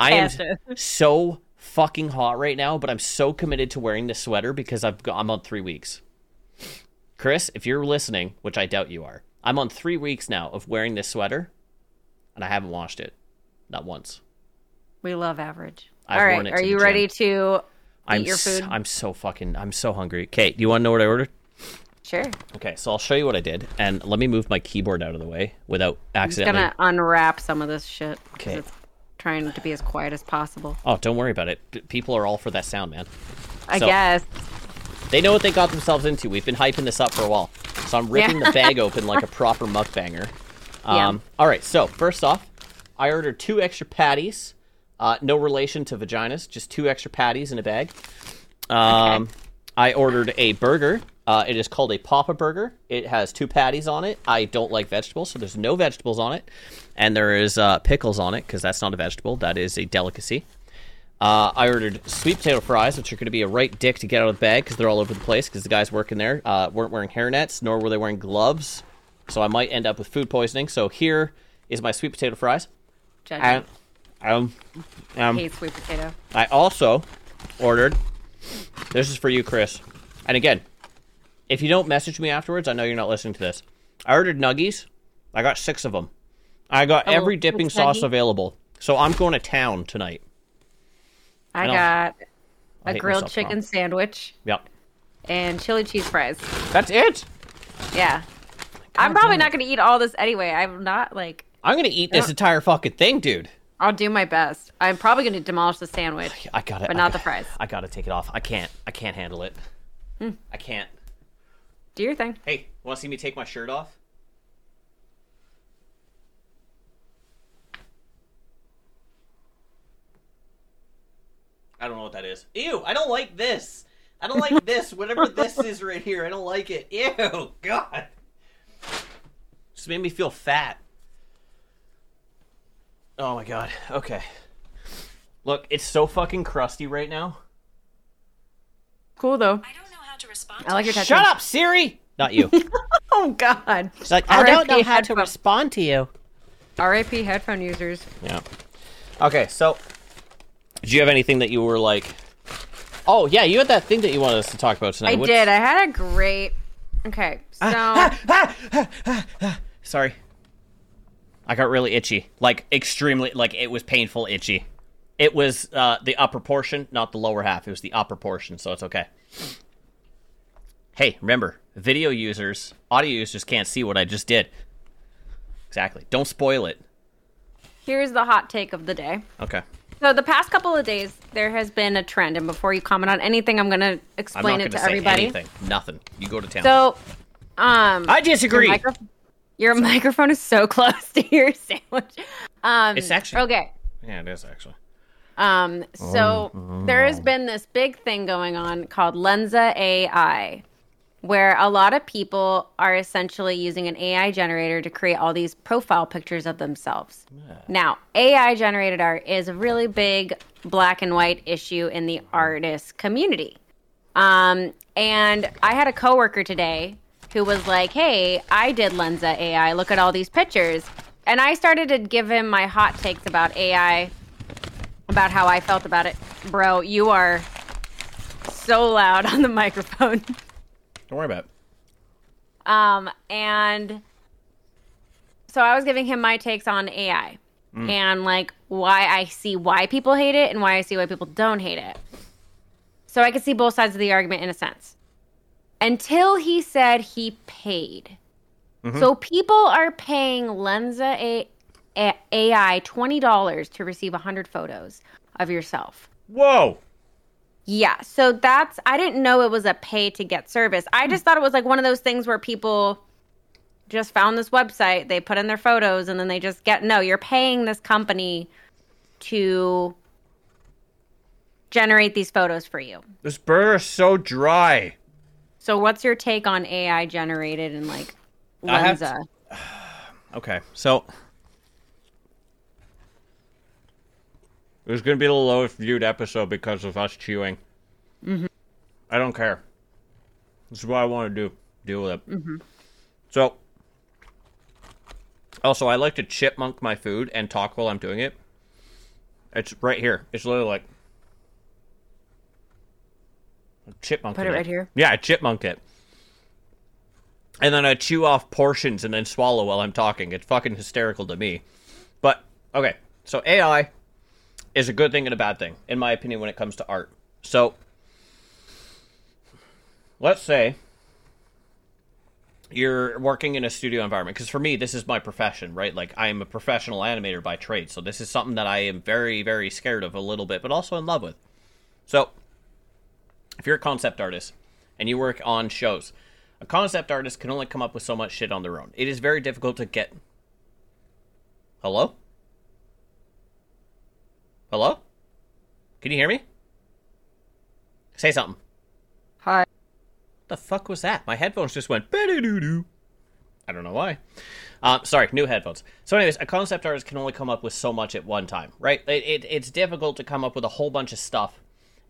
I am so fucking hot right now, but I'm so committed to wearing this sweater because I've got, I'm on three weeks. Chris, if you're listening, which I doubt you are, I'm on three weeks now of wearing this sweater, and I haven't washed it, not once. We love average. I've All right, are you ready to eat I'm your s- food? I'm so fucking I'm so hungry. Kate, do you want to know what I ordered? sure. Okay, so I'll show you what I did, and let me move my keyboard out of the way without I'm accidentally. gonna unwrap some of this shit. Okay. It's trying to be as quiet as possible. Oh, don't worry about it. P- People are all for that sound, man. I So- guess. They know what they got themselves into. We've been hyping this up for a while. So I'm ripping Yeah. the bag open like a proper mukbanger. Yeah. Um, All right, so first off, I ordered two extra patties. Uh, no relation to vaginas, just two extra patties in a bag. Um, I ordered a burger. Uh, it is called a Papa Burger. It has two patties on it. I don't like vegetables, so there's no vegetables on it. And there is uh, pickles on it, because that's not a vegetable. That is a delicacy. Uh, I ordered sweet potato fries, which are going to be a right dick to get out of the bag because they're all over the place. Because the guys working there uh, weren't wearing hairnets, nor were they wearing gloves, so I might end up with food poisoning. So here is my sweet potato fries. Judge And um, um, hate sweet potato. I also ordered. This is for you, Chris. And again, if you don't message me afterwards, I know you're not listening to this. I ordered nuggies. I got six of them. I got Oh, every dipping sauce nuggy? available. So I'm going to town tonight. I know. got a grilled chicken sandwich Yep. and chili cheese fries. That's it. Yeah. I'm probably not going to eat all this anyway. I'm not like I'm gonna eat this entire fucking thing, dude. I'll do my best. I'm probably going to demolish the sandwich. I got it. But not got- the fries. I gotta take it off. I can't. I can't handle it. Hmm. I can't. Do your thing. Hey, want to see me take my shirt off? I don't know what that is. Ew! I don't like this. I don't like this. Whatever this is right here, I don't like it. Ew! God. Just made me feel fat. Oh my god. Okay. Look, it's so fucking crusty right now. Cool though. I don't know how to respond. I like your tattoo. Shut up, Siri. Not you. Oh God. She's like, I don't know how to respond to you. R.I.P. headphone users. Yeah. Okay, so do you have anything that you were like? Oh yeah, you had that thing that you wanted us to talk about tonight. I What's- did. I had a great. Okay, so Sorry. I got really itchy, like extremely, like it was painful itchy. It was uh, the upper portion, not the lower half. It was the upper portion, so it's okay. Hey, remember, video users, audio users can't see what I just did. Exactly. Don't spoil it. here's the hot take of the day. Okay. So the past couple of days, there has been a trend, and before you comment on anything, I'm going to I'm explain not it going to to say everybody. anything. Nothing. You go to town. So, um, I disagree. Your, micro- your microphone is so close to your sandwich. Um, It's actually- okay. yeah, it is actually. Um, so there has been this big thing going on called Lensa AI, where a lot of people are essentially using an AI generator to create all these profile pictures of themselves. Now, AI generated art is a really big black and white issue in the artist community. Um, and I had a coworker today who was like, "Hey, I did Lensa AI. Look at all these pictures." And I started to give him my hot takes about AI, about how I felt about it. Bro, you are so loud on the microphone. Don't worry about it. Um, and so I was giving him my takes on AI and like why I see why people hate it and why I see why people don't hate it. So I could see both sides of the argument in a sense. Until he said he paid. So people are paying Lensa A- A- AI $20 to receive 100 photos of yourself. Whoa. Yeah, so that's I didn't know it was a pay to get service. I hmm. just thought it was like one of those things where people just found this website, they put in their photos and then they just get no, you're paying this company to generate these photos for you. This burger is so dry. So what's your take on AI generated and like Lensa? Okay, so it was going to be the lowest viewed episode because of us chewing. Mm-hmm. I don't care. This is what I want to do. Deal with it. Mm-hmm. So, also, I like to chipmunk my food and talk while I'm doing it. It's right here. It's literally like chipmunk. Put it right here. Yeah, I chipmunk it. And then I chew off portions and then swallow while I'm talking. It's fucking hysterical to me. But okay, so AI is a good thing and a bad thing, in my opinion, when it comes to art. So let's say you're working in a studio environment because for me this is my profession right? Like i am a professional animator by trade so this is something that i am very very scared of a little bit but also in love with. So if you're a concept artist and you work on shows a concept artist can only come up with so much shit on their own. It is very difficult to get hello hello can you hear me say something Hi. the fuck was that? My headphones just went. "Ba-da-doo-doo." I don't know why. Um, sorry, new headphones. So, anyways, a concept artist can only come up with so much at one time, right? It, it, it's difficult to come up with a whole bunch of stuff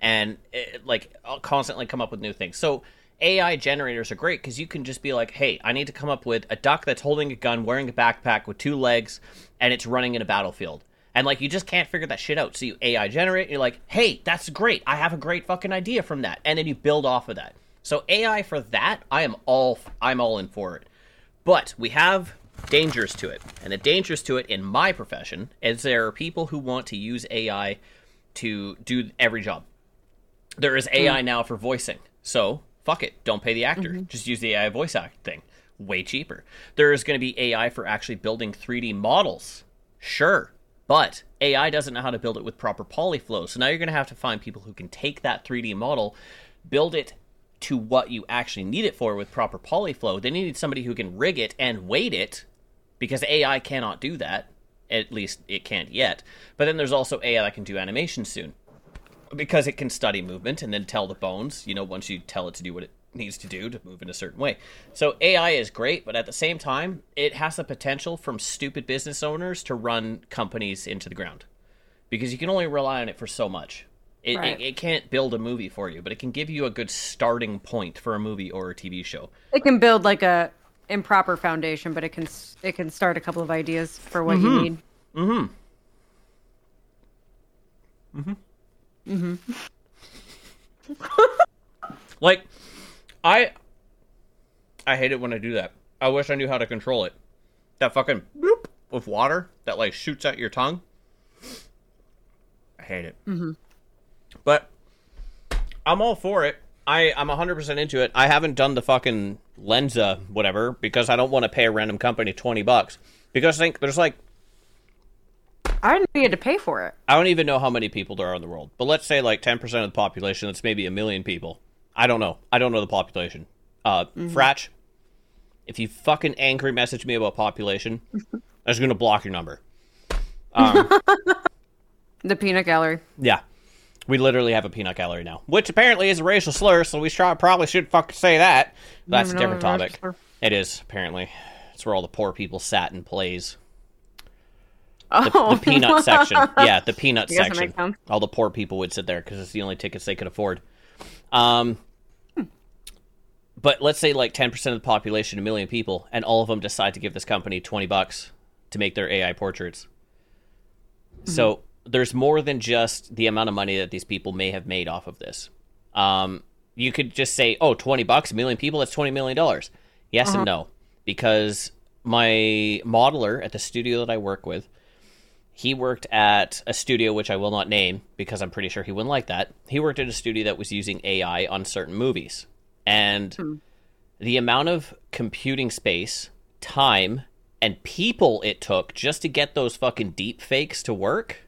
and it, like constantly come up with new things. So, AI generators are great because you can just be like, "Hey, I need to come up with a duck that's holding a gun, wearing a backpack with two legs, and it's running in a battlefield." And like you just can't figure that shit out. So you AI generate, and you're like, "Hey, that's great. I have a great fucking idea from that." And then you build off of that. So AI for that, I am all I'm all in for it. But we have dangers to it. And the dangers to it in my profession is there are people who want to use AI to do every job. There is AI hmm. now for voicing. So, fuck it. Don't pay the actor. Mm-hmm. Just use the AI voice act thing. Way cheaper. There is going to be AI for actually building 3D models. Sure. But AI doesn't know how to build it with proper polyflow. So now you're going to have to find people who can take that 3D model, build it to what you actually need it for with proper polyflow. Then you need somebody who can rig it and weight it because AI cannot do that. At least it can't yet. But then there's also AI that can do animation soon because it can study movement and then tell the bones, you know, once you tell it to do what it needs to do to move in a certain way. So AI is great, but at the same time, it has the potential from stupid business owners to run companies into the ground because you can only rely on it for so much. It, Right. it, it can't build a movie for you, but it can give you a good starting point for a movie or a TV show. It can build like a improper foundation, but it can it can start a couple of ideas for what you need. Mm-hmm. Mm-hmm. Mm-hmm. like, I, I hate it when I do that. I wish I knew how to control it. That fucking boop with water that like shoots out your tongue. I hate it. Mm-hmm. But I'm all for it. I I'm 100% into it. I haven't done the fucking Lensa whatever because I don't want to pay a random company 20 bucks because I think there's like I didn't need to pay for it. I don't even know how many people there are in the world, but let's say like 10% of the population, that's maybe a million people. I don't know. I don't know the population. Uh, Fratch, if you fucking angry message me about population, I'm just going to block your number. The peanut gallery. Yeah. We literally have a peanut gallery now, which apparently is a racial slur, so we should, probably should fucking say that. That's a different topic. It is, apparently. It's where all the poor people sat in plays. Oh, the peanut section. Yeah, the peanut I guess that section. All the poor people would sit there because it's the only tickets they could afford. Um, but let's say like ten percent of the population, a million people, and all of them decide to give this company twenty bucks to make their AI portraits. So there's more than just the amount of money that these people may have made off of this. Um, you could just say, "Oh, 20 bucks, a million people, that's 20 million dollars." Yes and no, because my modeler at the studio that I work with, he worked at a studio which I will not name because I'm pretty sure he wouldn't like that. He worked at a studio that was using AI on certain movies. And hmm. the amount of computing space, time, and people it took just to get those fucking deep fakes to work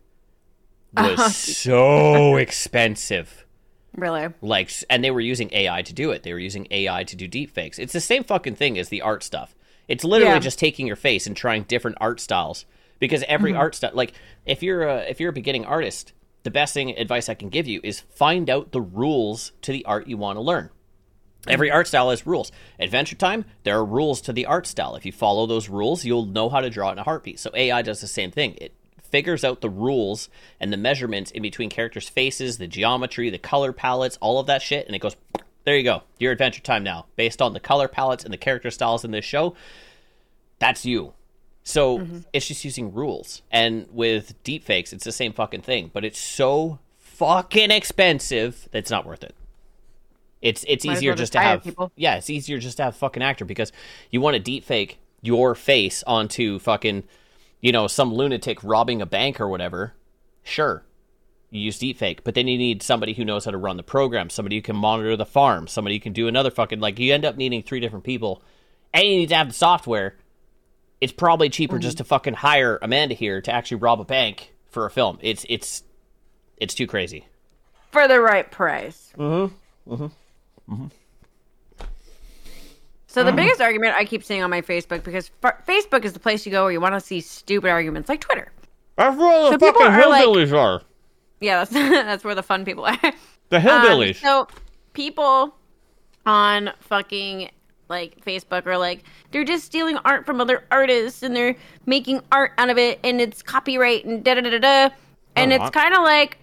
was uh-huh. so expensive. Really? Like, and they were using AI to do it. They were using AI to do deep fakes. It's the same fucking thing as the art stuff. It's literally Yeah. just taking your face and trying different art styles because every mm-hmm. art style, like if you're a if you're a beginning artist, the best thing advice I can give you is find out the rules to the art you want to learn. Every art style has rules. Adventure Time, there are rules to the art style. If you follow those rules, you'll know how to draw it in a heartbeat. So AI does the same thing. It figures out the rules and the measurements in between characters' faces, the geometry, the color palettes, all of that shit, and it goes, there you go. Your Adventure Time now. Based on the color palettes and the character styles in this show, that's you. So Mm-hmm. it's just using rules. And with deepfakes, it's the same fucking thing, but it's so fucking expensive that it's not worth it. It's it's Might easier well just just to have people. yeah, it's easier just to have a fucking actor because you want to deepfake your face onto fucking you know some lunatic robbing a bank or whatever. Sure, you use deepfake, but then you need somebody who knows how to run the program, somebody who can monitor the farm, somebody who can do another fucking like you end up needing three different people, and you need to have the software. It's probably cheaper just to fucking hire Amanda here to actually rob a bank for a film. It's it's it's too crazy. For the right price. Mm-hmm. Mm-hmm. So the biggest argument I keep seeing on my Facebook because f- Facebook is the place you go where you want to see stupid arguments like Twitter. That's where So people are like- are. Yeah, that's that's where the fun people are. The Um, so people on fucking like Facebook are like they're just stealing art from other artists and they're making art out of it and it's copyright and da da da da. And it's kind of like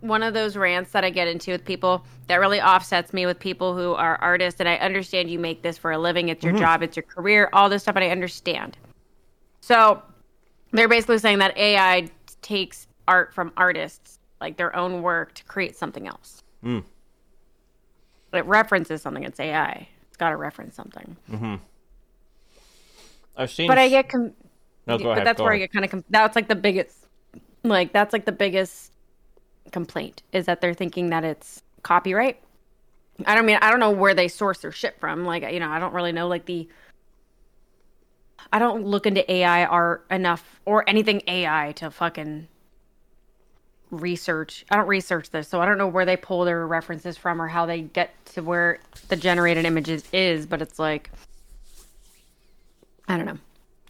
one of those rants that I get into with people that really offsets me with people who are artists and I understand you make this for a living, it's your job, it's your career, all this stuff, and I understand. So they're basically saying that AI takes art from artists, like their own work, to create something else. But it references something. It's AI. It's got to reference something. Mm-hmm. I've seen. But I get, com- no, go but that's where I get kind of. Com- that's like the biggest, like that's like the biggest complaint is that they're thinking that it's copyright. I don't mean I don't know where they source their shit from. Like you know I don't really know like the. I don't look into AI art enough or anything AI to fucking research. I don't research this, so I don't know where they pull their references from or how they get to where the generated images is. But it's like, I don't know.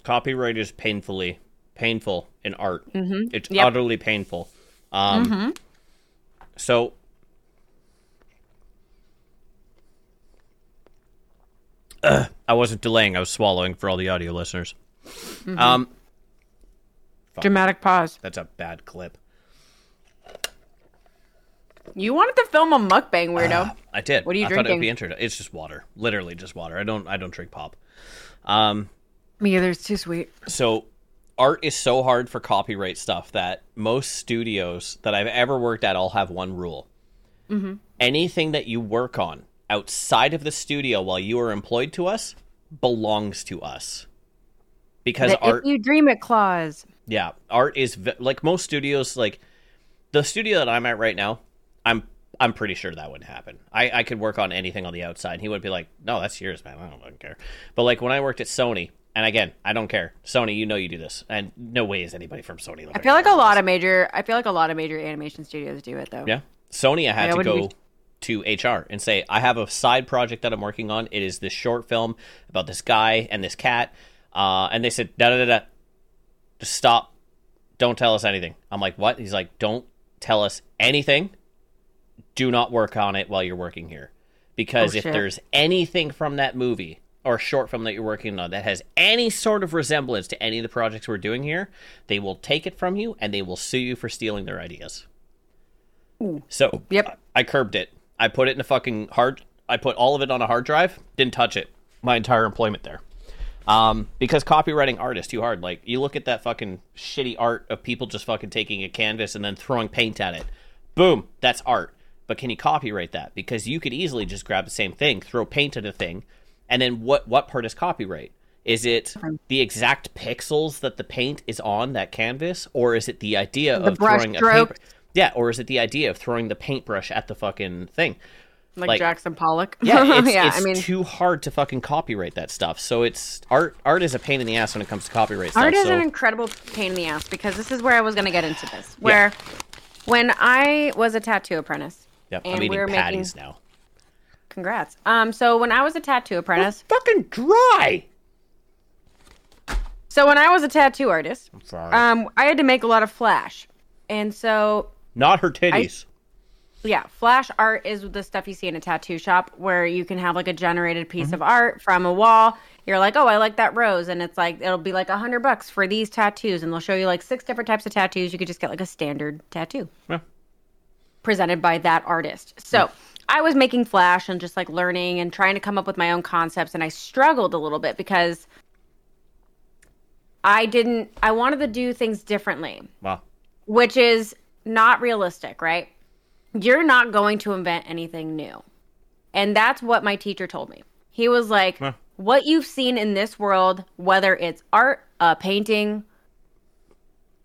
Copyright is painfully painful in art. Mm-hmm. It's Yep. utterly painful. Um, So. Ugh, I wasn't delaying. I was swallowing for all the audio listeners. Um, Dramatic pause. that's a bad clip. You wanted to film a mukbang, weirdo. I did. What are you I thought it would drinking? be interesting. It's just water, literally just water. I don't. I don't drink pop. Um, Me either. It's too sweet. so art is so hard for copyright stuff that most studios that I've ever worked at all have one rule. Mm-hmm. Anything that you work on outside of the studio while you are employed to us belongs to us. Because The art if you dream it clause. yeah, art is v- like most studios. Like the studio that I'm at right now, I'm I'm pretty sure that wouldn't happen. I I could work on anything on the outside. He would be like, "No, that's yours, man. I don't fucking care." But like when I worked at Sony, and again, I don't care. Sony, you know you do this, and no way is anybody from Sony. I feel like a lot of major. I feel like a lot of major animation studios do it though. yeah. Sony, I had to go to HR and say, "I have a side project that I'm working on. It is this short film about this guy and this cat." Uh, and they said, "Da da da da, just stop. Don't tell us anything." I'm like, "What?" He's like, "Don't tell us anything. Do not work on it while you're working here, because Oh, if shit. there's anything from that movie." Or short film that you're working on that has any sort of resemblance to any of the projects we're doing here, they will take it from you and they will sue you for stealing their ideas. So Yep. I curbed it. I put it in a fucking hard. I put all of it on a hard drive. Didn't touch it. My entire employment there. Um, because copyrighting art is too hard. Like you look at that fucking shitty art of people just fucking taking a canvas and then throwing paint at it. Boom, that's art. But can you copyright that? Because you could easily just grab the same thing, throw paint at a thing, and then what? What part is copyright? Is it the exact pixels that the paint is on that canvas, or is it the idea The of brush throwing a stroke. paint? Yeah, or is it the idea of throwing the paintbrush at the fucking thing? Like, Like- Jackson Pollock. Yeah, it's, yeah. it's I mean, too hard to fucking copyright that stuff. So it's art. Art is a pain in the ass when it comes to copyright stuff. art is so an incredible pain in the ass because this is where I was going to get into this. Where when I was a tattoo apprentice, yep, and I'm we eating were patties making. now. Congrats. Um. So when I was a tattoo apprentice, Fucking dry. so when I was a tattoo artist, I'm Sorry. um, I had to make a lot of flash, and so Not her titties. Yeah, flash art is the stuff you see in a tattoo shop where you can have like a generated piece of art from a wall. You're like, oh, I like that rose, and it's like it'll be like a hundred bucks for these tattoos, and they'll show you like six different types of tattoos. You could just get like a standard tattoo Yeah. presented by that artist. So I was making flash and just like learning and trying to come up with my own concepts, and I struggled a little bit because I didn't. I wanted to do things differently, Wow. which is not realistic, right? You're not going to invent anything new, and that's what my teacher told me. He was like, Huh. "What you've seen in this world, whether it's art, a painting,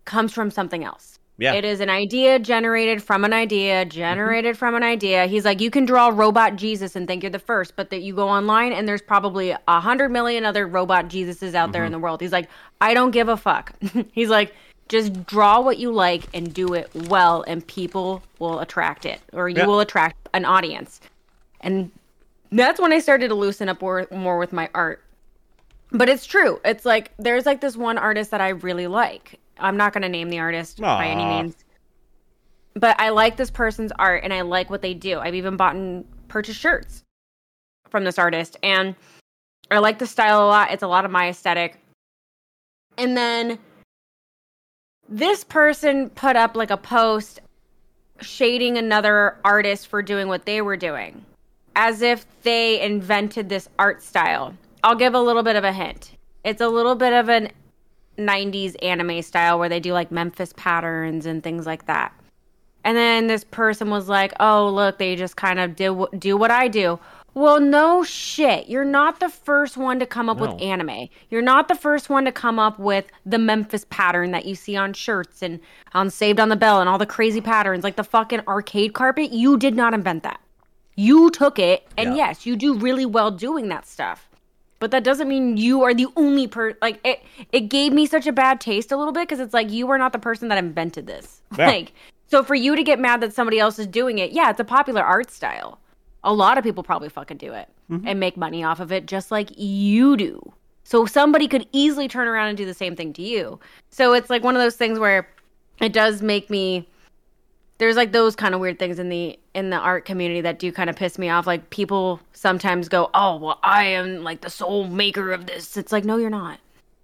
comes from something else." Yeah. It is an idea generated from an idea, mm-hmm. generated from an idea. He's like, you can draw robot Jesus and think you're the first, but that you go online and there's probably a hundred million other robot Jesuses out there in mm-hmm. the world. He's like, I don't give a fuck. He's like, just draw what you like and do it well, and people will attract it, or you Yeah. will attract an audience. And that's when I started to loosen up more, more with my art. But it's true. It's like there's like this one artist that I really like. I'm not going to name the artist by any means. But I like this person's art and I like what they do. I've even bought and purchased shirts from this artist and I like the style a lot. It's a lot of my aesthetic. And then this person put up like a post shading another artist for doing what they were doing as if they invented this art style. I'll give a little bit of a hint. It's a little bit of an 90s anime style where they do like Memphis patterns and things like that. And then this person was like, "Oh, look, they just kind of do do what I do." Well, no shit. You're not the first one to come up No. with anime. You're not the first one to come up with the Memphis pattern that you see on shirts and on Saved on the Bell and all the crazy patterns like the fucking arcade carpet. You did not invent that. You took it, and Yeah. yes, you do really well doing that stuff. But that doesn't mean you are the only per like it it gave me such a bad taste a little bit because it's like you are not the person that invented this. Yeah. Like so for you to get mad that somebody else is doing it, yeah, it's a popular art style. A lot of people probably fucking do it mm-hmm. and make money off of it just like you do. So somebody could easily turn around and do the same thing to you. So it's like one of those things where it does make me there's like those kind of weird things in the in the art community that do kind of piss me off like people sometimes go oh well i am like the sole maker of this it's like no you're not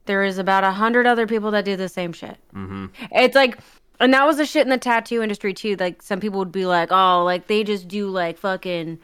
there is about a hundred other people that do the same shit mm-hmm. it's like and that was the shit in the tattoo industry too like some people would be like oh like they just do like fucking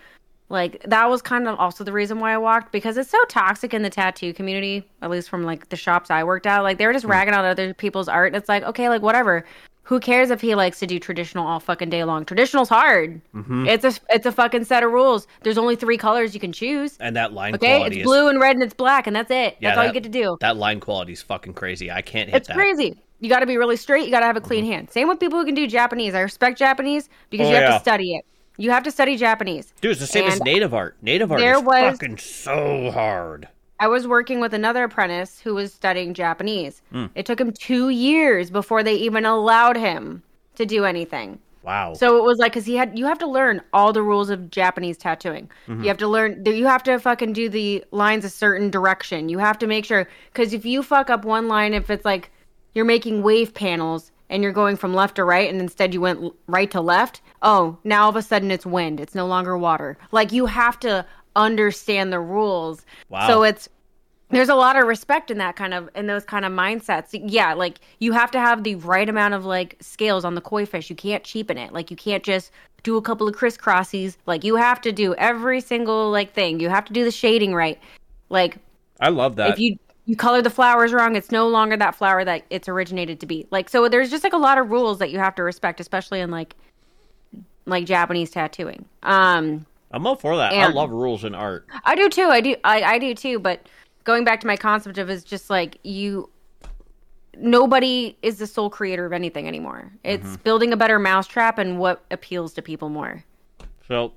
like that was kind of also the reason why I walked because it's so toxic in the tattoo community, at least from like the shops I worked at. Like they were just ragging on other people's art, and it's like okay, like whatever. Who cares if he likes to do traditional all fucking day long? Traditional's hard. Mm-hmm. It's a it's a fucking set of rules. There's only three colors you can choose. And that line Okay, quality it's is blue and red and it's black, and that's it. Yeah, that's all you get to do. that line quality is fucking crazy. I can't hit It's that. crazy. You got to be really straight. You got to have a clean mm-hmm. hand. Same with people who can do Japanese. I respect Japanese because Oh, you have yeah. to study it. You have to study Japanese. Dude, it's the same as native art. Native art is was- fucking so hard. I was working with another apprentice who was studying Japanese. Hmm. It took him two years before they even allowed him to do anything. Wow. So it was like, because he had, you have to learn all the rules of Japanese tattooing. Mm-hmm. You have to learn, you have to fucking do the lines a certain direction. You have to make sure, because if you fuck up one line, if it's like you're making wave panels and you're going from left to right, and instead you went right to left, oh, now all of a sudden it's wind. It's no longer water. Like you have to understand the rules. Wow. So it's, there's a lot of respect in that kind of in those kind of mindsets. Yeah like you have to have the right amount of like scales on the koi fish. You can't cheapen it. Like you can't just do a couple of crisscrossies like you have to do every single like thing. You have to do the shading right. Like I love that. if you you color the flowers wrong it's no longer that flower that it's originated to be. Like so there's just like a lot of rules that you have to respect especially in like like japanese tattooing. Um I'm all for that. I love rules in art. I do too. I do. I, I do too. But going back to my concept of is just like you. Nobody is the sole creator of anything anymore. It's Mm-hmm. building a better mousetrap and what appeals to people more. So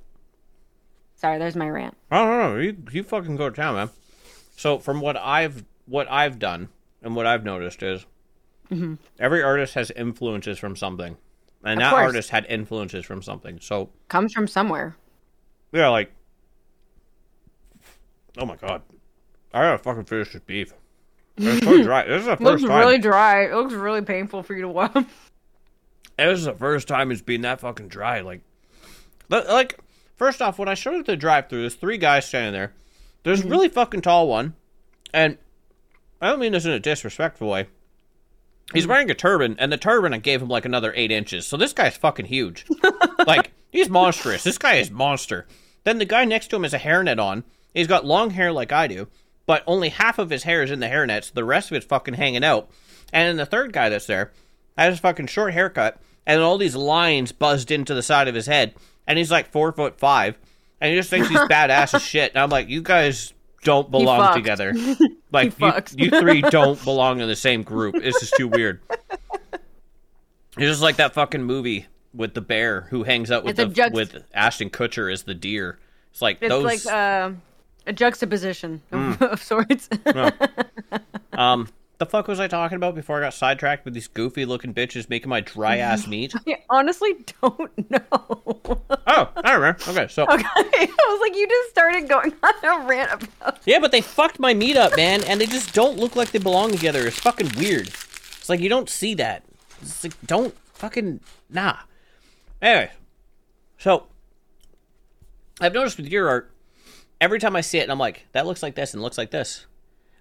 Sorry, there's my rant. I don't know. You you fucking go to town, man. So from what I've what I've done and what I've noticed is Mm-hmm. every artist has influences from something, and Of that course. artist had influences from something. So Comes from somewhere. Yeah, like oh my god, I gotta fucking finish this beef. It's so dry. This is the looks first time. really dry. It looks really painful for you to watch. This is the first time it's been that fucking dry. Like, like first off, when I showed at the drive-through, there's three guys standing there. There's a really fucking tall one, and I don't mean this in a disrespectful way. He's mm. wearing a turban, and the turban I gave him like another eight inches. So this guy's fucking huge. like he's monstrous. This guy is monster. Then the guy next to him has a hairnet on. He's got long hair like I do, but only half of his hair is in the hairnet, so the rest of it's fucking hanging out. And then the third guy that's there has a fucking short haircut, and all these lines buzzed into the side of his head, and he's like four foot five, and he just thinks he's badass as shit. And I'm like, you guys don't belong together. Like you, you three don't belong in the same group. It's just too weird. It's just like that fucking movie with the bear who hangs out with the juxt- with Ashton Kutcher as the deer. It's like It's those. like uh, a juxtaposition of, Mm. of sorts. um, the fuck was I talking about before I got sidetracked with these goofy looking bitches making my dry ass meat? I honestly don't know. oh, I remember. Okay, so Okay, I was like, you just started going on a rant about. yeah, but they fucked my meat up, man, and they just don't look like they belong together. It's fucking weird. It's like you don't see that. It's like don't fucking nah. Anyway, so I've noticed with your art, every time I see it, and I'm like, that looks like this and looks like this.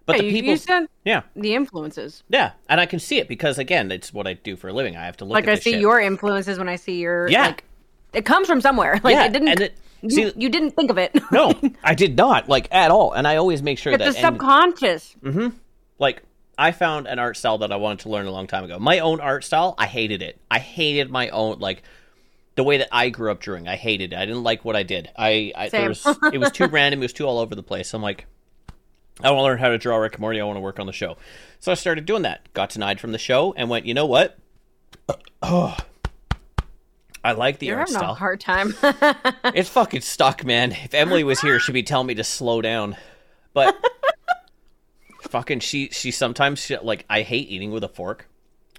But the people, you yeah, the influences. yeah, and I can see it because again, it's what I do for a living. I have to look. Like I see shit. your influences when I see your. Yeah. Like, it comes from somewhere. Like Yeah, it didn't. it- you, see- you didn't think of it. No, I did not like at all, and I always make sure it's that the subconscious. and- subconscious. Mm-hmm. like I found an art style that I wanted to learn a long time ago. My own art style, I hated it. I hated my own like the way that I grew up drawing. I hated it. I didn't like what I did. I, I there Same. was, it was too random. It was too all over the place. I'm like, I want to learn how to draw Rick and Morty. I want to work on the show. So I started doing that. Got denied from the show and went. You know what? Oh, I like the You're art having style. a hard time. It's fucking stuck, man. If Emily was here, she'd be telling me to slow down. But fucking, she she sometimes she, like I hate eating with a fork.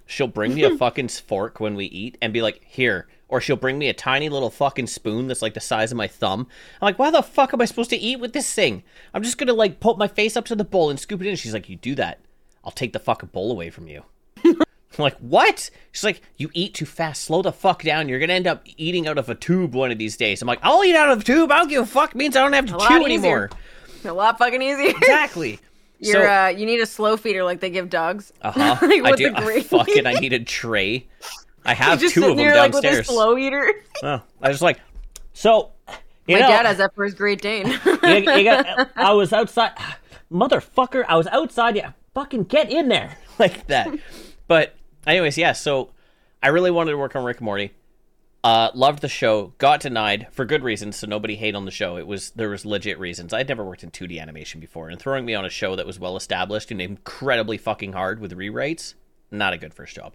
She'll bring me a fucking fork when we eat and be like, "Here," or she'll bring me a tiny little fucking spoon that's like the size of my thumb. I'm like, "Why the fuck am I supposed to eat with this thing? I'm just gonna like put my face up to the bowl and scoop it in." She's like, "You do that, I'll take the fucking bowl away from you." I'm like, what? She's like, you eat too fast. Slow the fuck down. You're gonna end up eating out of a tube one of these days. I'm like, I'll eat out of a tube. I don't give a fuck. means I don't have to chew anymore. a lot fucking easier. Exactly. You're so, uh, you need a slow feeder like they give dogs. uh huh. like I do. I fucking. I need a tray. I have just two sitting of them there like with a downstairs. slow eater. oh, I was like, so. You My know, dad has that for his Great Dane. you, you got, I was outside, motherfucker. I was outside. Yeah, fucking get in there like that. But anyways, yeah. So I really wanted to work on Rick and Morty. Uh, loved the show. Got denied for good reasons, so nobody hate on the show. It was there was legit reasons. I'd never worked in 2D animation before, and throwing me on a show that was well established and incredibly fucking hard with rewrites, not a good first job.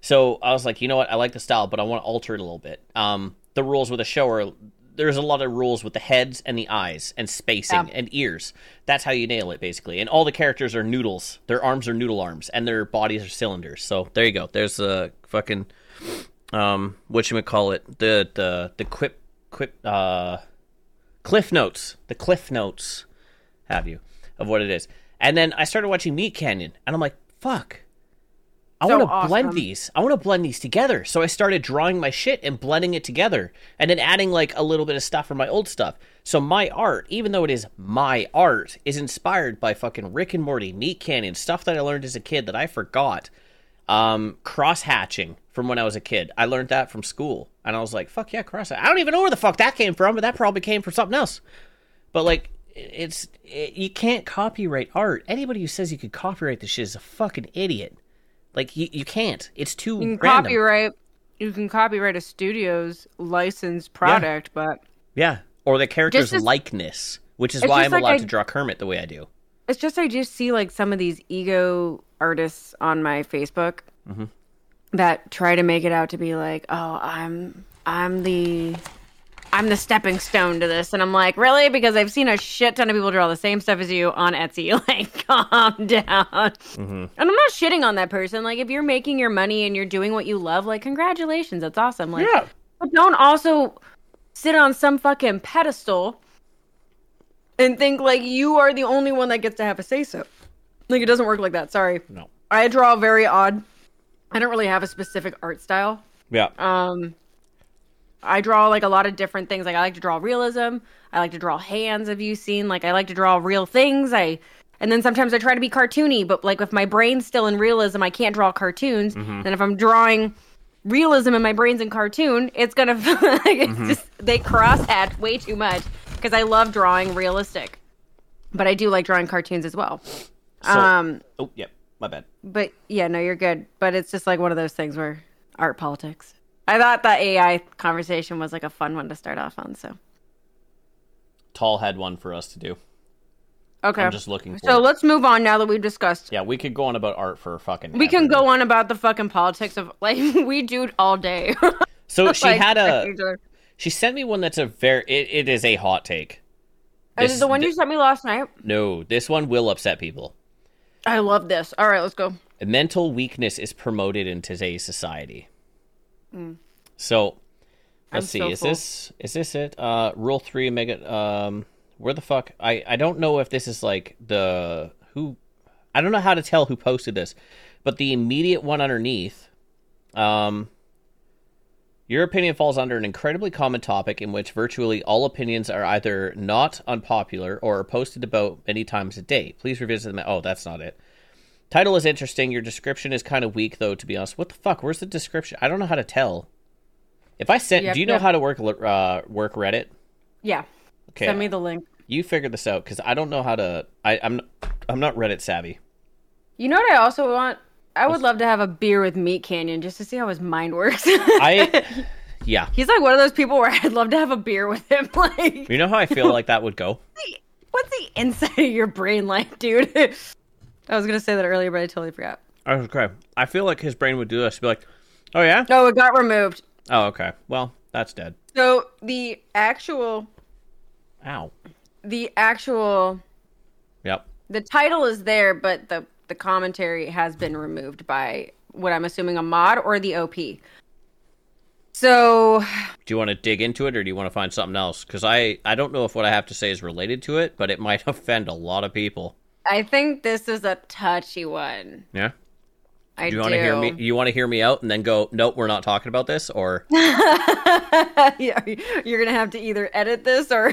So I was like, you know what? I like the style, but I want to alter it a little bit. Um, the rules with the show are there's a lot of rules with the heads and the eyes and spacing Yeah. and ears. That's how you nail it, basically. And all the characters are noodles. Their arms are noodle arms, and their bodies are cylinders. So there you go. There's a fucking um, what you would call it? The the the quip quip uh, cliff notes. The cliff notes, have you of what it is? And then I started watching Meat Canyon, and I'm like, fuck. I So want to blend these. I want to blend these together. So I started drawing my shit and blending it together and then adding like a little bit of stuff from my old stuff. So my art, even though it is my art, is inspired by fucking Rick and Morty, Meat Canyon, stuff that I learned as a kid that I forgot. Um, cross hatching from when I was a kid. I learned that from school. And I was like, fuck yeah, cross I don't even know where the fuck that came from, but that probably came from something else. But like, it's it, you can't copyright art. Anybody who says you could copyright this shit is a fucking idiot. Like you, you can't. It's too You can random. copyright. You can copyright a studio's licensed product, but Yeah, or the character's Just likeness, which is why I'm like allowed I- to draw Kermit the way I do. it's just I just see like some of these ego artists on my Facebook Mm-hmm. that try to make it out to be like, oh, I'm I'm the I'm the stepping stone to this, and I'm like, really? Because I've seen a shit ton of people draw the same stuff as you on Etsy. Like, calm down. Mm-hmm. And I'm not shitting on that person. Like, if you're making your money and you're doing what you love, like, congratulations, that's awesome. Like, Yeah. but don't also sit on some fucking pedestal and think like you are the only one that gets to have a say so. Like it doesn't work like that. Sorry. No. I draw very odd. I don't really have a specific art style. Yeah. Um I draw like a lot of different things. Like I like to draw realism. I like to draw hands, have you seen? Like I like to draw real things. I and then sometimes I try to be cartoony, but like if my brain's still in realism, I can't draw cartoons. And if I'm drawing realism and my brain's in cartoon, it's gonna like it's just they cross hatch way too much because I love drawing realistic. but I do like drawing cartoons as well. So, um, oh, yep, my bad. but yeah, no, you're good. But it's just like one of those things where art politics. I thought that AI conversation was like a fun one to start off on. So Tall had one for us to do. okay, I'm just looking for. so it. let's move on now that we've discussed. Yeah, we could go on about art for a fucking. We can go on about the fucking politics of like we do all day. So she Like, had a. She sent me one that's a very. It, it is a hot take. Oh, it This- the one you sent me last night? No, this one will upset people. I love this. All right, let's go. Mental weakness is promoted in today's society. Mm. So, let's I'm see. so is full. this is this it? Uh, rule three. Mega. Um, where the fuck? I I don't know if this is like the who. I don't know how to tell who posted this, but the immediate one underneath. Um. Your opinion falls under an incredibly common topic in which virtually all opinions are either not unpopular or are posted about many times a day. Please revisit them. Oh, that's not it. Title is interesting. Your description is kind of weak, though, to be honest. What the fuck? Where's the description? I don't know how to tell. If I sent, Yep, do you know yep. how to work uh, work Reddit? Yeah. Okay, Send me the link. you figure this out because I don't know how to. I, I'm I'm not Reddit savvy. You know what I also want? I would love to have a beer with Meat Canyon just to see how his mind works. I yeah. He's like one of those people where I'd love to have a beer with him. Like, You know how I feel like that would go. what's the inside of your brain like, dude? I was gonna say that earlier, but I totally forgot. Okay, I feel like his brain would do this. Be like, oh yeah, No, it got removed. oh okay. Well, that's dead. So the actual, Ow. the actual, Yep. the title is there, but the the commentary has been removed by what I'm assuming a mod or the OP. So Do you want to dig into it, or do you want to find something else? Because I I don't know if what I have to say is related to it, but it might offend a lot of people. I think this is a touchy one. Yeah. I Do you want to hear me? You want to hear me out and then go? Nope, we're not talking about this. Or yeah, you're gonna have to either edit this or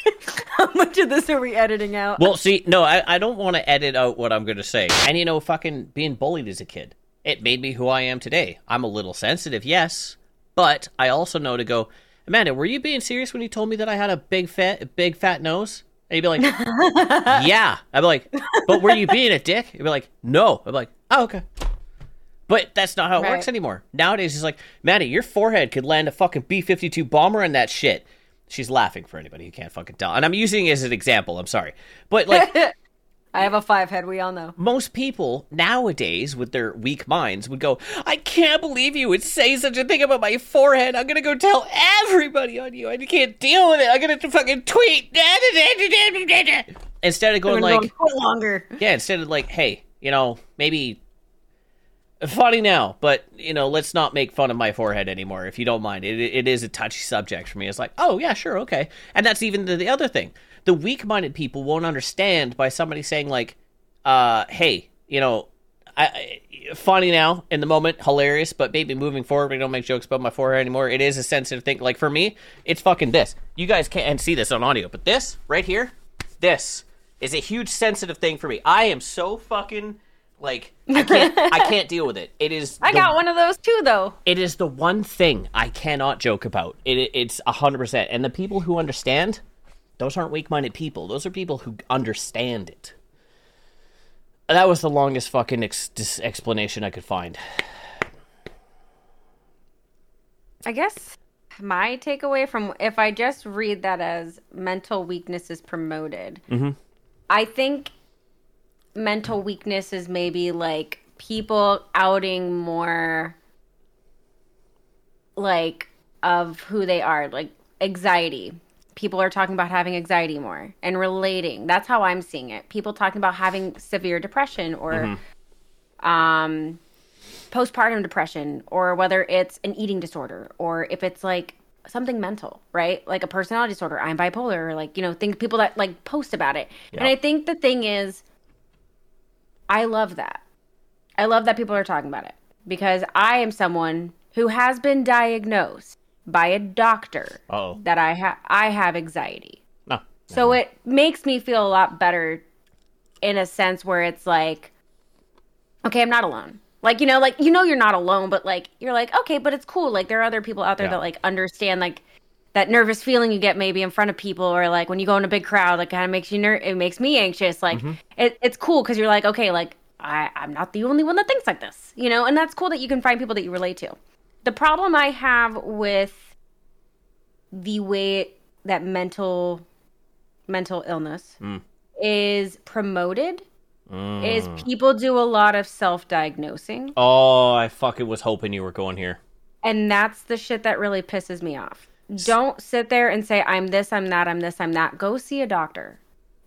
how much of this are we editing out? well, see, no, I I don't want to edit out what I'm going to say. And you know, fucking being bullied as a kid, it made me who I am today. I'm a little sensitive, yes, but I also know to go. Amanda, were you being serious when you told me that I had a big fat, big fat nose? And you'd be like, "Yeah." I'd be like, "But were you being a dick?" You'd be like, "No." I'd be like, "Oh, okay." But that's not how it Right. works anymore. Nowadays, it's like, Maddie, your forehead could land a fucking B 52 bomber in that shit. She's laughing for anybody who can't fucking tell. And I'm using it as an example. I'm sorry. But, like, I have a five head. We all know. most people nowadays with their weak minds would go, I can't believe you would say such a thing about my forehead. I'm going to go tell everybody on you. I can't deal with it. I'm going to fucking tweet. Instead of going, like, go longer. yeah, instead of like, hey, you know, maybe funny now, but you know, let's not make fun of my forehead anymore, if you don't mind. It it is a touchy subject for me. It's like, oh yeah, sure, okay, and that's even the, the other thing. The weak-minded people won't understand by somebody saying like, uh, hey, you know, I, I funny now in the moment, hilarious, but maybe moving forward, we don't make jokes about my forehead anymore. It is a sensitive thing. Like for me, it's fucking this. You guys can't see this on audio, but this right here, this is a huge sensitive thing for me. I am so fucking like I can't I can't deal with it. It is I the- got one of those too, though. it is the one thing I cannot joke about. It, it it's hundred percent. And the people who understand, those aren't weak-minded people. Those are people who understand it. That was the longest fucking ex- dis- explanation I could find. I guess my takeaway from if I just read that as mental weakness is promoted, mm-hmm. I think mental weakness is maybe like people outing more like of who they are, like anxiety. People are talking about having anxiety more and relating. That's how I'm seeing it. People talking about having severe depression or um postpartum depression or whether it's an eating disorder or if it's like something mental, right? Like a personality disorder, I'm bipolar, or like, you know, think people that like post about it. And I think the thing is I love that. I love that people are talking about it because I am someone who has been diagnosed by a doctor Uh-oh. that I have I have anxiety. No. So it makes me feel a lot better in a sense where it's like, okay, I'm not alone. Like, you know, like, you know, you're not alone, but like, you're like, okay, but it's cool. Like, there are other people out there Yeah. that like understand, like, that nervous feeling you get maybe in front of people or like when you go in a big crowd like kind of makes you ner- it makes me anxious like Mm-hmm. it, it's cool because you're like okay like I, i'm not the only one that thinks like this you know and that's cool that you can find people that you relate to the problem i have with the way that mental mental illness Mm. is promoted is people do a lot of self-diagnosing Oh, I fucking was hoping you were going here. and that's the shit that really pisses me off. Don't sit there and say, I'm this, I'm that, I'm this, I'm that. Go see a doctor.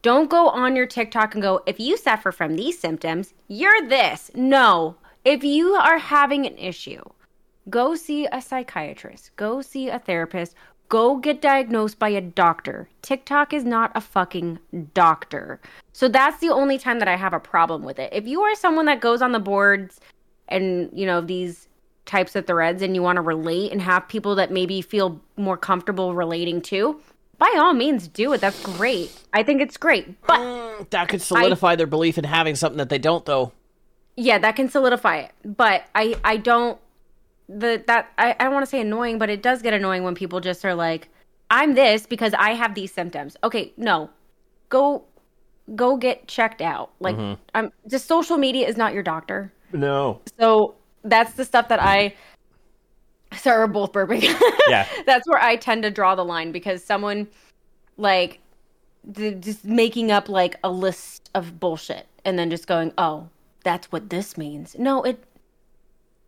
Don't go on your TikTok and go, if you suffer from these symptoms, you're this. No. If you are having an issue, go see a psychiatrist, go see a therapist, go get diagnosed by a doctor. TikTok is not a fucking doctor. So that's the only time that I have a problem with it. If you are someone that goes on the boards and, you know, these types of threads and you want to relate and have people that maybe feel more comfortable relating to, by all means do it. That's great. I think it's great. But Mm, that could solidify their belief in having something that they don't, though. yeah, that can solidify it. But I I don't the that I, I don't want to say annoying, but it does get annoying when people just are like, I'm this because I have these symptoms. Okay, no. Go go get checked out. Like mm-hmm. um, I'm just social media is not your doctor. No. So that's the stuff that I sorry, we're both burping. Yeah. that's where I tend to draw the line because someone like just making up like a list of bullshit and then just going, "Oh, that's what this means." No, it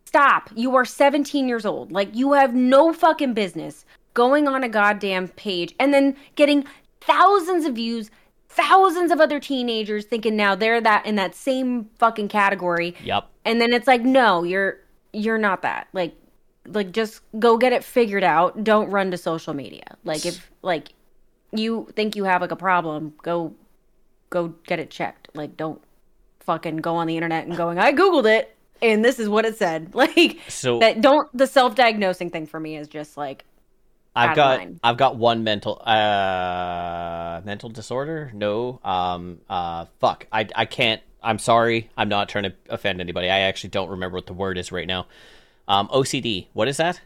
Stop. You are 17 years old. Like you have no fucking business going on a goddamn page and then getting thousands of views, thousands of other teenagers thinking now they're that in that same fucking category Yep. and then it's like no you're you're not that like like just go get it figured out don't run to social media like if like you think you have like a problem go go get it checked like don't fucking go on the internet and going i googled it and this is what it said like So- that don't the self-diagnosing thing for me is just like I've got line. I've got one mental uh mental disorder. No. Um uh fuck. I I can't I'm sorry. I'm not trying to offend anybody. I actually don't remember what the word is right now. Um OCD. What is that?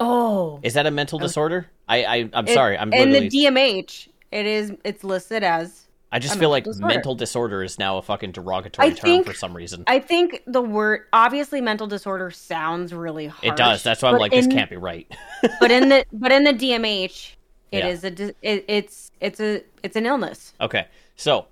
oh Is that a mental disorder? I, I I'm sorry. I'm in the dmh it is it's listed as I just feel like mental disorder. mental disorder is now a fucking derogatory I term think- for some reason. I think the word obviously mental disorder sounds really harsh. it does. That's why I'm like this can't be right. But in the but in the DMH, it Yeah. is a it, it's it's a it's an illness. Okay, so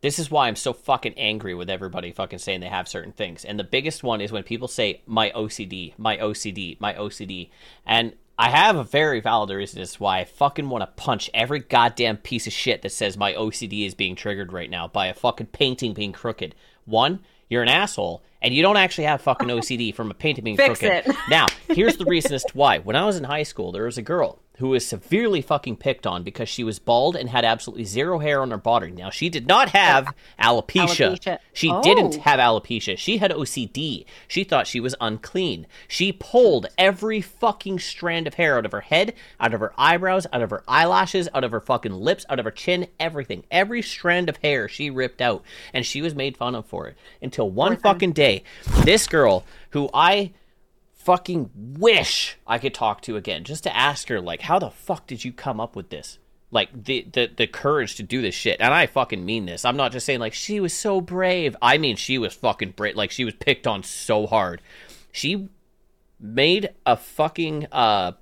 this is why I'm so fucking angry with everybody fucking saying they have certain things. And the biggest one is when people say my OCD, my OCD, my OCD. And I have a very valid reason as to why I fucking want to punch every goddamn piece of shit that says my OCD is being triggered right now by a fucking painting being crooked. One, you're an asshole, and you don't actually have fucking OCD from a painting being Fix crooked. it. Now, here's the reason as to why. When I was in high school, there was a girl who was severely fucking picked on because she was bald and had absolutely zero hair on her body. Now, she did not have alopecia. Alopecia. She Oh. didn't have alopecia. She had OCD. She thought she was unclean. She pulled every fucking strand of hair out of her head, out of her eyebrows, out of her eyelashes, out of her fucking lips, out of her chin, everything. Every strand of hair she ripped out. And she was made fun of for it. Until one fucking day, this girl, who I fucking wish I could talk to again, just to ask her, like, how the fuck did you come up with this? Like the, the the courage to do this shit, and I fucking mean this. I'm not just saying like she was so brave. I mean she was fucking brave. Like she was picked on so hard. She made a fucking uh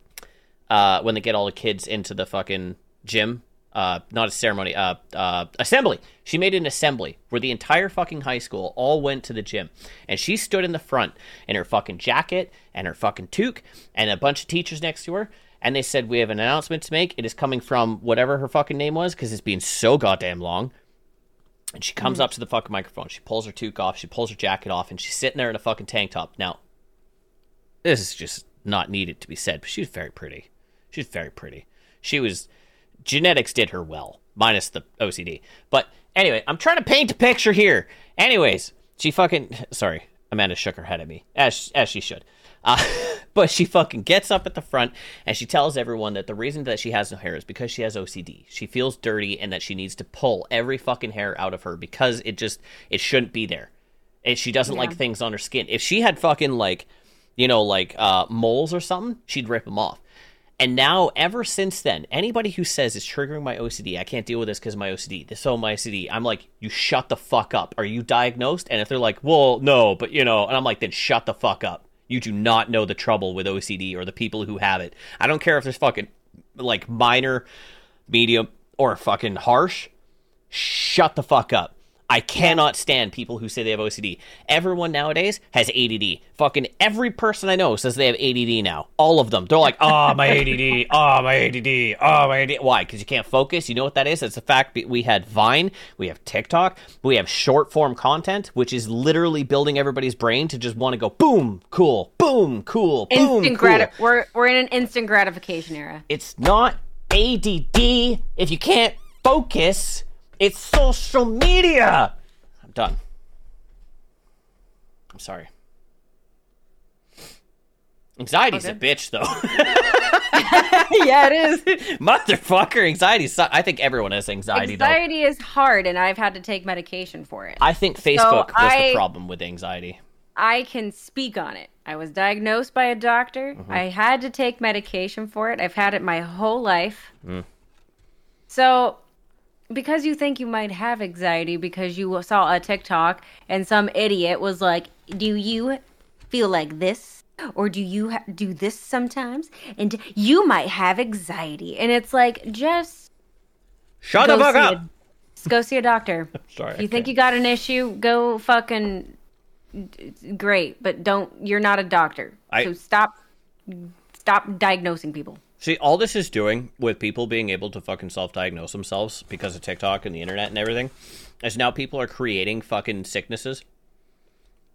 uh when they get all the kids into the fucking gym uh not a ceremony uh uh assembly. She made an assembly where the entire fucking high school all went to the gym. And she stood in the front in her fucking jacket and her fucking toque and a bunch of teachers next to her. And they said we have an announcement to make. It is coming from whatever her fucking name was because it's been so goddamn long. And she comes up to the fucking microphone. She pulls her toque off. She pulls her jacket off. And she's sitting there in a fucking tank top. Now this is just not needed to be said, but she was very pretty. She was very pretty. She was genetics did her well, minus the OCD. But anyway, I'm trying to paint a picture here. Anyways, she fucking sorry, Amanda shook her head at me as as she should. Uh, but she fucking gets up at the front and she tells everyone that the reason that she has no hair is because she has OCD. She feels dirty and that she needs to pull every fucking hair out of her because it just it shouldn't be there. And she doesn't like things on her skin. If she had fucking like, you know, like uh, moles or something, she'd rip them off. And now, ever since then, anybody who says it's triggering my OCD, I can't deal with this because my OCD, this is all my OCD, I'm like, you shut the fuck up. Are you diagnosed? And if they're like, well, no, but you know, and I'm like, then shut the fuck up. You do not know the trouble with OCD or the people who have it. I don't care if there's fucking like minor, medium, or fucking harsh. Shut the fuck up. I cannot stand people who say they have OCD. Everyone nowadays has ADD. Fucking every person I know says they have ADD now. All of them. They're like, oh, my ADD. Oh, ah, my ADD. Oh, ah, my ADD. Why? Because you can't focus. You know what that is? It's the fact that we had Vine, we have TikTok, we have short form content, which is literally building everybody's brain to just want to go boom, cool, boom, cool, boom, Instant cool. grati- we're we're in an instant gratification era. It's not ADD if you can't focus. It's social media. I'm done. I'm sorry. Anxiety's a bitch, though. yeah, it is. Motherfucker, anxiety. Su- I think everyone has anxiety, though. Anxiety is hard, and I've had to take medication for it. I think Facebook was I- the problem with anxiety. I can speak on it. I was diagnosed by a doctor. Mm-hmm. I had to take medication for it. I've had it my whole life. Mm. So, because you think you might have anxiety because you saw a TikTok and some idiot was like, "Do you feel like this?" Or do you ha- do this sometimes? And you might have anxiety. And it's like, just Shut the fuck up. a, just go see a doctor. Sorry. If you think you got an issue, go fucking great, but don't. You're not a doctor, I- so stop, stop diagnosing people. See, all this is doing with people being able to fucking self-diagnose themselves because of TikTok and the internet and everything, is now people are creating fucking sicknesses.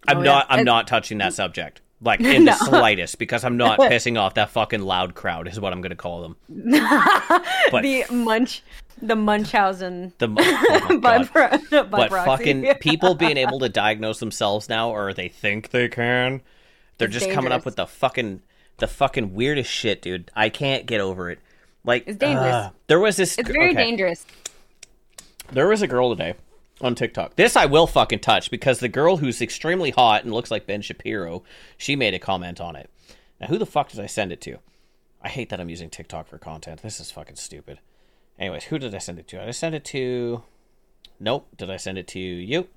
I'm Oh, not. yeah. I'm not touching that subject, like in the slightest, because I'm not pissing off that fucking loud crowd. Is what I'm going to call them. But The munch, the Munchausen the oh my by, pro- by but proxy. fucking people being able to diagnose themselves now, or they think they can, they're It's just coming up with the fucking the fucking weirdest shit, dude. I can't get over it. Like It's dangerous. uh, there was this. it's very okay. dangerous. There was a girl today on TikTok. This I will fucking touch because the girl who's extremely hot and looks like Ben Shapiro, she made a comment on it. Now, who the fuck did I send it to? I hate that I'm using TikTok for content. This is fucking stupid. Anyways, who did I send it to? Did I send it to. Nope. Did I send it to you?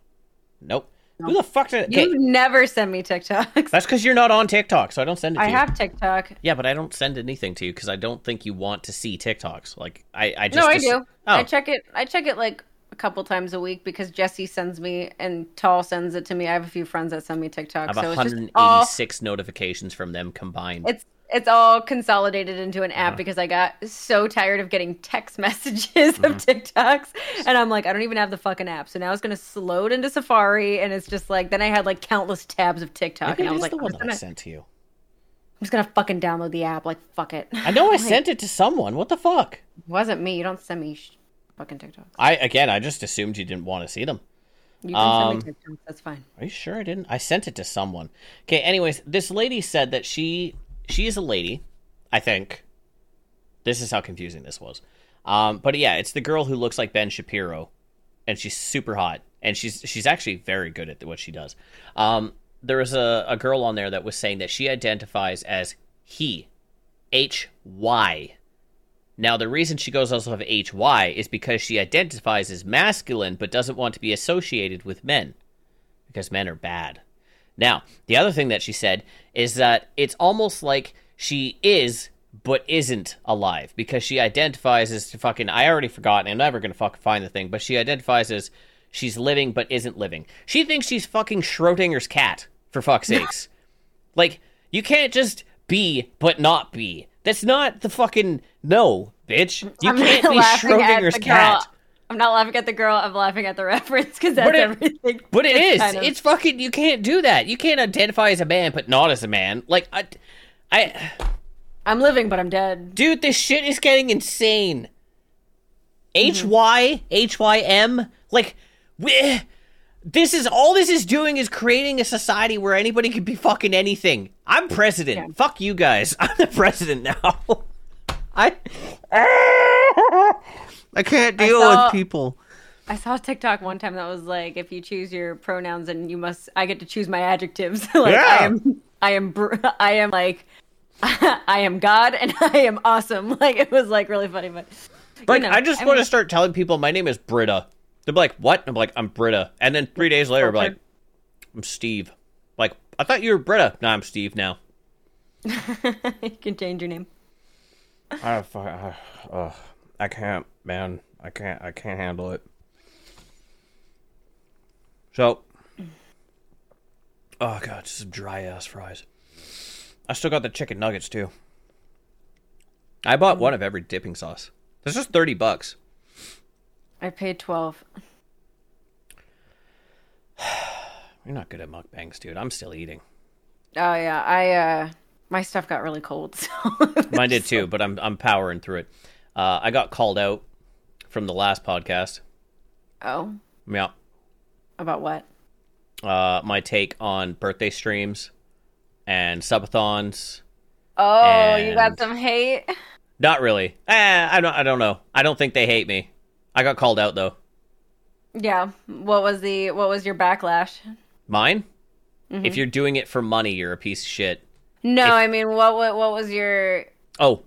Nope. Who the fuck did. Okay, You never send me TikToks. that's because you're not on TikTok, so I don't send it to I you. have TikTok. Yeah, but I don't send anything to you because I don't think you want to see TikToks. Like, I, I just. No, I ass- do. Oh. I check it. I check it like a couple times a week because Jesse sends me and Tall sends it to me. I have a few friends that send me TikTok, I have so it's just all 186 notifications from them combined. it's it's all consolidated into an Uh-huh. app because I got so tired of getting text messages Mm-hmm. of TikToks and I'm like I don't even have the fucking app. So now it's going to load into Safari and it's just like then I had like countless tabs of TikTok Maybe and I was like the I'm one just, that I gonna, sent to you. I'm just going to fucking download the app like fuck it. I know I sent it to someone. What the fuck? It wasn't me. You don't send me sh- fucking TikToks. I again, I just assumed you didn't want to see them. You can Um, send me TikToks. That's fine. Are you sure I didn't? I sent it to someone. Okay. Anyways, this lady said that she she is a lady. I think. This is how confusing this was. Um, but yeah, it's the girl who looks like Ben Shapiro, and she's super hot, and she's she's actually very good at what she does. Um, there was a, a girl on there that was saying that she identifies as he, H Y. Now, the reason she goes also have HY is because she identifies as masculine but doesn't want to be associated with men because men are bad. Now, the other thing that she said is that it's almost like she is but isn't alive because she identifies as fucking I already forgotten. I'm never going to fucking find the thing, but she identifies as she's living but isn't living. She thinks she's fucking Schrodinger's cat for fuck's sakes. Like, you can't just be but not be. That's not the fucking no, bitch. You I'm can't be Schrodinger's cat. Girl. I'm not laughing at the girl. I'm laughing at the reference because that's But it- everything. But it is. It's kind of- It's fucking. You can't do that. You can't identify as a man but not as a man. Like I, I, I'm living, but I'm dead. dude, this shit is getting insane. Mm-hmm. H Y H Y M. Like, we, this is all. This is doing is creating a society where anybody can be fucking anything. I'm president. Yeah. Fuck you guys. I'm the president now. I. I can't deal saw- with people. I saw a TikTok one time that was like, if you choose your pronouns and you must, I get to choose my adjectives. like Yeah. I am, I am, br- I am like I am God and I am awesome. Like it was like really funny, but Like, you know, I just I want to start telling people my name is Britta. They're like, what? I'm like, I'm Britta. And then three days later, I'm like, I'm Steve. Like, I thought you were Britta. No, I'm Steve now. you can change your name. I, I, uh, I can't, man. I can't. I can't handle it. So, oh god, just some dry ass fries. I still got the chicken nuggets too. I bought one of every dipping sauce. This is thirty bucks. I paid twelve. You're not good at mukbangs, dude. I'm still eating. Oh yeah, I uh my stuff got really cold. So Mine did too, but I'm I'm powering through it. Uh, I got called out from the last podcast. oh, Yeah, about what? uh, my take on birthday streams and subathons. Oh, you got some hate. Not really. Eh, I don't. I don't know. I don't think they hate me. I got called out though. Yeah. What was the what was your backlash? Mine. Mm-hmm. If you're doing it for money, you're a piece of shit. No, If- I mean what what what was your Oh,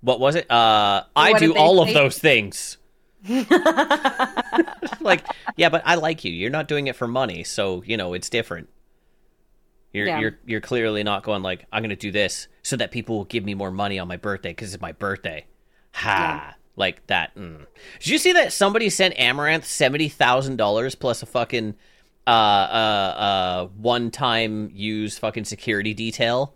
what was it? Uh, I What do they all of those things. like, yeah, but I like you. You're not doing it for money, so you know it's different. You're Yeah. you're you're clearly not going like I'm going to do this so that people will give me more money on my birthday because it's my birthday. Ha. Like that. Mm. Did you see that somebody sent Amouranth seventy thousand dollars plus a fucking uh uh uh one time use fucking security detail?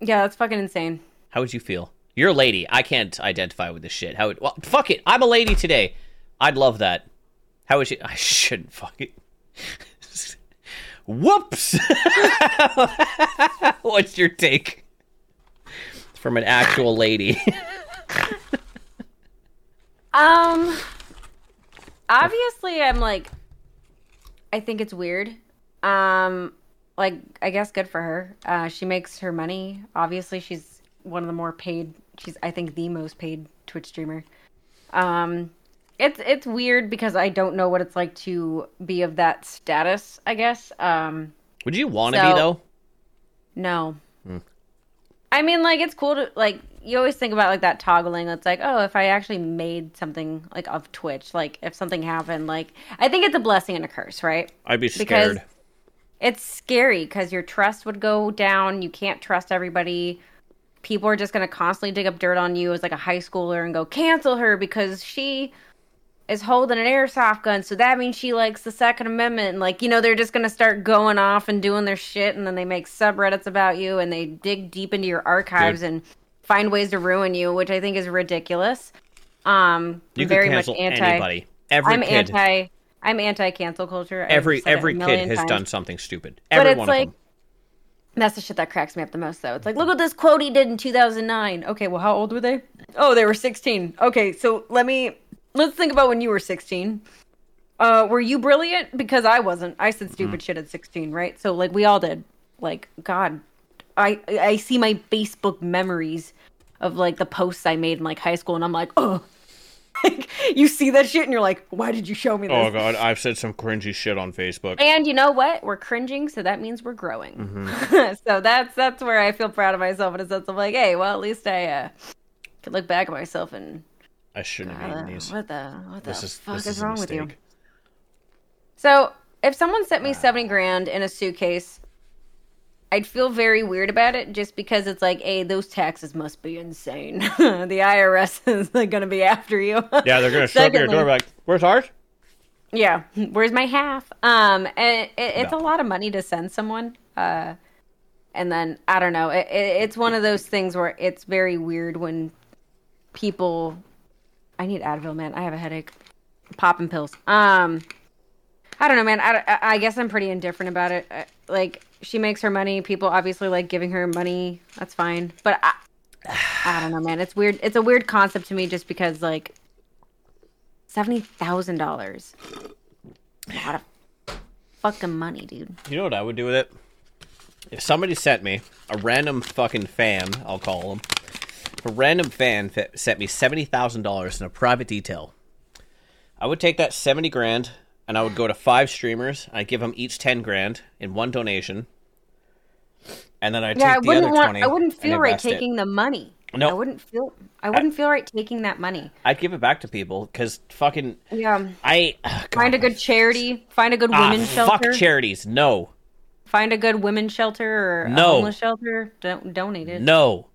Yeah, that's fucking insane. How would you feel? You're a lady. I can't identify with this shit. How would well fuck it. I'm a lady today. I'd love that. How would you I shouldn't fuck it. Whoops. What's your take? From an actual lady. Um obviously I'm like I think it's weird. Um like I guess good for her. Uh she makes her money. Obviously she's one of the more paid she's I think the most paid Twitch streamer. Um it's it's weird because I don't know what it's like to be of that status, I guess. Um would you want to So- be though? No. I mean, like, it's cool to, like, you always think about, like, that toggling. It's like, oh, if I actually made something, like, of Twitch, like, if something happened, like, I think it's a blessing and a curse, right? I'd be scared. Because- scared. It's scary because your trust would go down. You can't trust everybody. People are just going to constantly dig up dirt on you as, like, a high schooler and go, cancel her because she is holding an airsoft gun, so that means she likes the Second Amendment. And like, you know, they're just gonna start going off and doing their shit, and then they make subreddits about you, and they dig deep into your archives Dude. and find ways to ruin you, which I think is ridiculous. Um, You very much anti. anybody. Every I'm kid. anti. I'm anti cancel culture. Every said it a every kid has done something stupid. But Every it's one like- of them. That's the shit that cracks me up the most, though. It's like, look what this quote he did in 2009. Okay, well, how old were they? Oh, they were 16. Okay, so let me let's think about when you were 16. Uh, were you brilliant? Because I wasn't. I said stupid shit at 16, right? So like we all did. Like God, I I see my Facebook memories of like the posts I made in like high school, and I'm like, oh. Like, you see that shit and you're like, why did you show me this? Oh god, I've said some cringy shit on Facebook. And you know what? We're cringing, so that means we're growing. Mm-hmm. so that's that's where I feel proud of myself in a sense of like, hey, well, at least I uh, could look back at myself and I shouldn't have uh, eaten these. what the what the This is fuck this is, is a wrong with you? So if someone sent me seventy grand in a suitcase, I'd feel very weird about it, just because it's like, hey, those taxes must be insane. the IRS is like, gonna be after you. Yeah, they're gonna show up at your door like, "Where's ours?" Yeah, where's my half? Um, and it, it's a lot of money to send someone. Uh, and then I don't know. It, it, it's one of those things where it's very weird when people. I need Advil, man. I have a headache. Popping pills. Um, I don't know, man. I, I- guess I'm pretty indifferent about it. Uh, Like she makes her money. People obviously like giving her money. That's fine. But I, I don't know, man. It's weird. It's a weird concept to me, just because like seventy thousand dollars. A lot of fucking money, dude. You know what I would do with it? If somebody sent me a random fucking fan, I'll call them. If a random fan fa- sent me seventy thousand dollars in a private detail, I would take that seventy grand and I would go to five streamers. I'd give them each ten grand in one donation, and then I'd Yeah, I the wouldn't other want. twenty. I wouldn't feel right invest it. taking the money. No. I wouldn't feel. I wouldn't feel right taking that money. I'd give it back to people because fucking Yeah. I ugh, Find a good charity. Find a good Ah, women's shelter. fuck charities. No, find a good women's shelter or a No. homeless shelter. Don't donate it. no,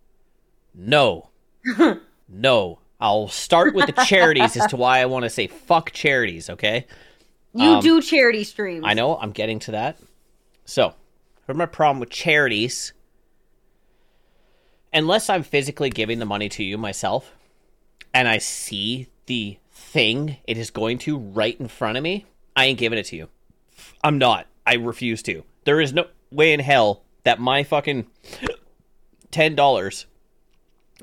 no, no. I'll start with the charities as to why I want to say fuck charities. Okay. You Um, do charity streams. I know, I'm getting to that. So, here's my problem with charities. Unless I'm physically giving the money to you myself and I see the thing it is going to right in front of me, I ain't giving it to you. I'm not. I refuse to. There is no way in hell that my fucking $10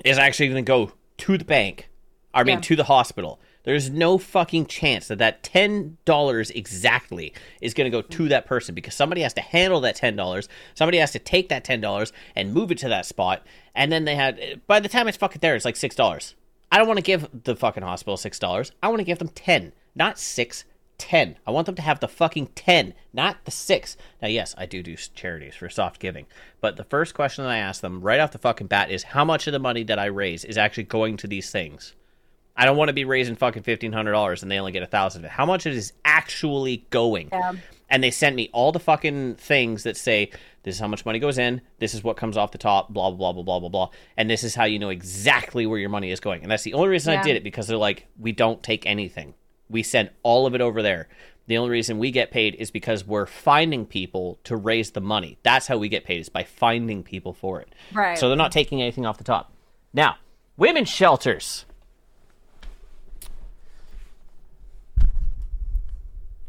is actually going to go to the bank. I mean, Yeah. to the hospital. There's no fucking chance that that $10 exactly is going to go to that person because somebody has to handle that $10. Somebody has to take that $10 and move it to that spot. And then they had, by the time it's fucking there, it's like $6. I don't want to give the fucking hospital $6. I want to give them 10, not 6, 10. I want them to have the fucking 10, not the 6. Now, yes, I do do charities for soft giving. But the first question that I ask them right off the fucking bat is how much of the money that I raise is actually going to these things? I don't want to be raising fucking fifteen hundred dollars and they only get a thousand of it. How much it is actually going? Yeah. And they sent me all the fucking things that say this is how much money goes in, this is what comes off the top, blah blah blah blah blah blah, and this is how you know exactly where your money is going. And that's the only reason I did it because they're like, we don't take anything. We send all of it over there. The only reason we get paid is because we're finding people to raise the money. That's how we get paid is by finding people for it. Right. So they're not taking anything off the top. Now, women's shelters.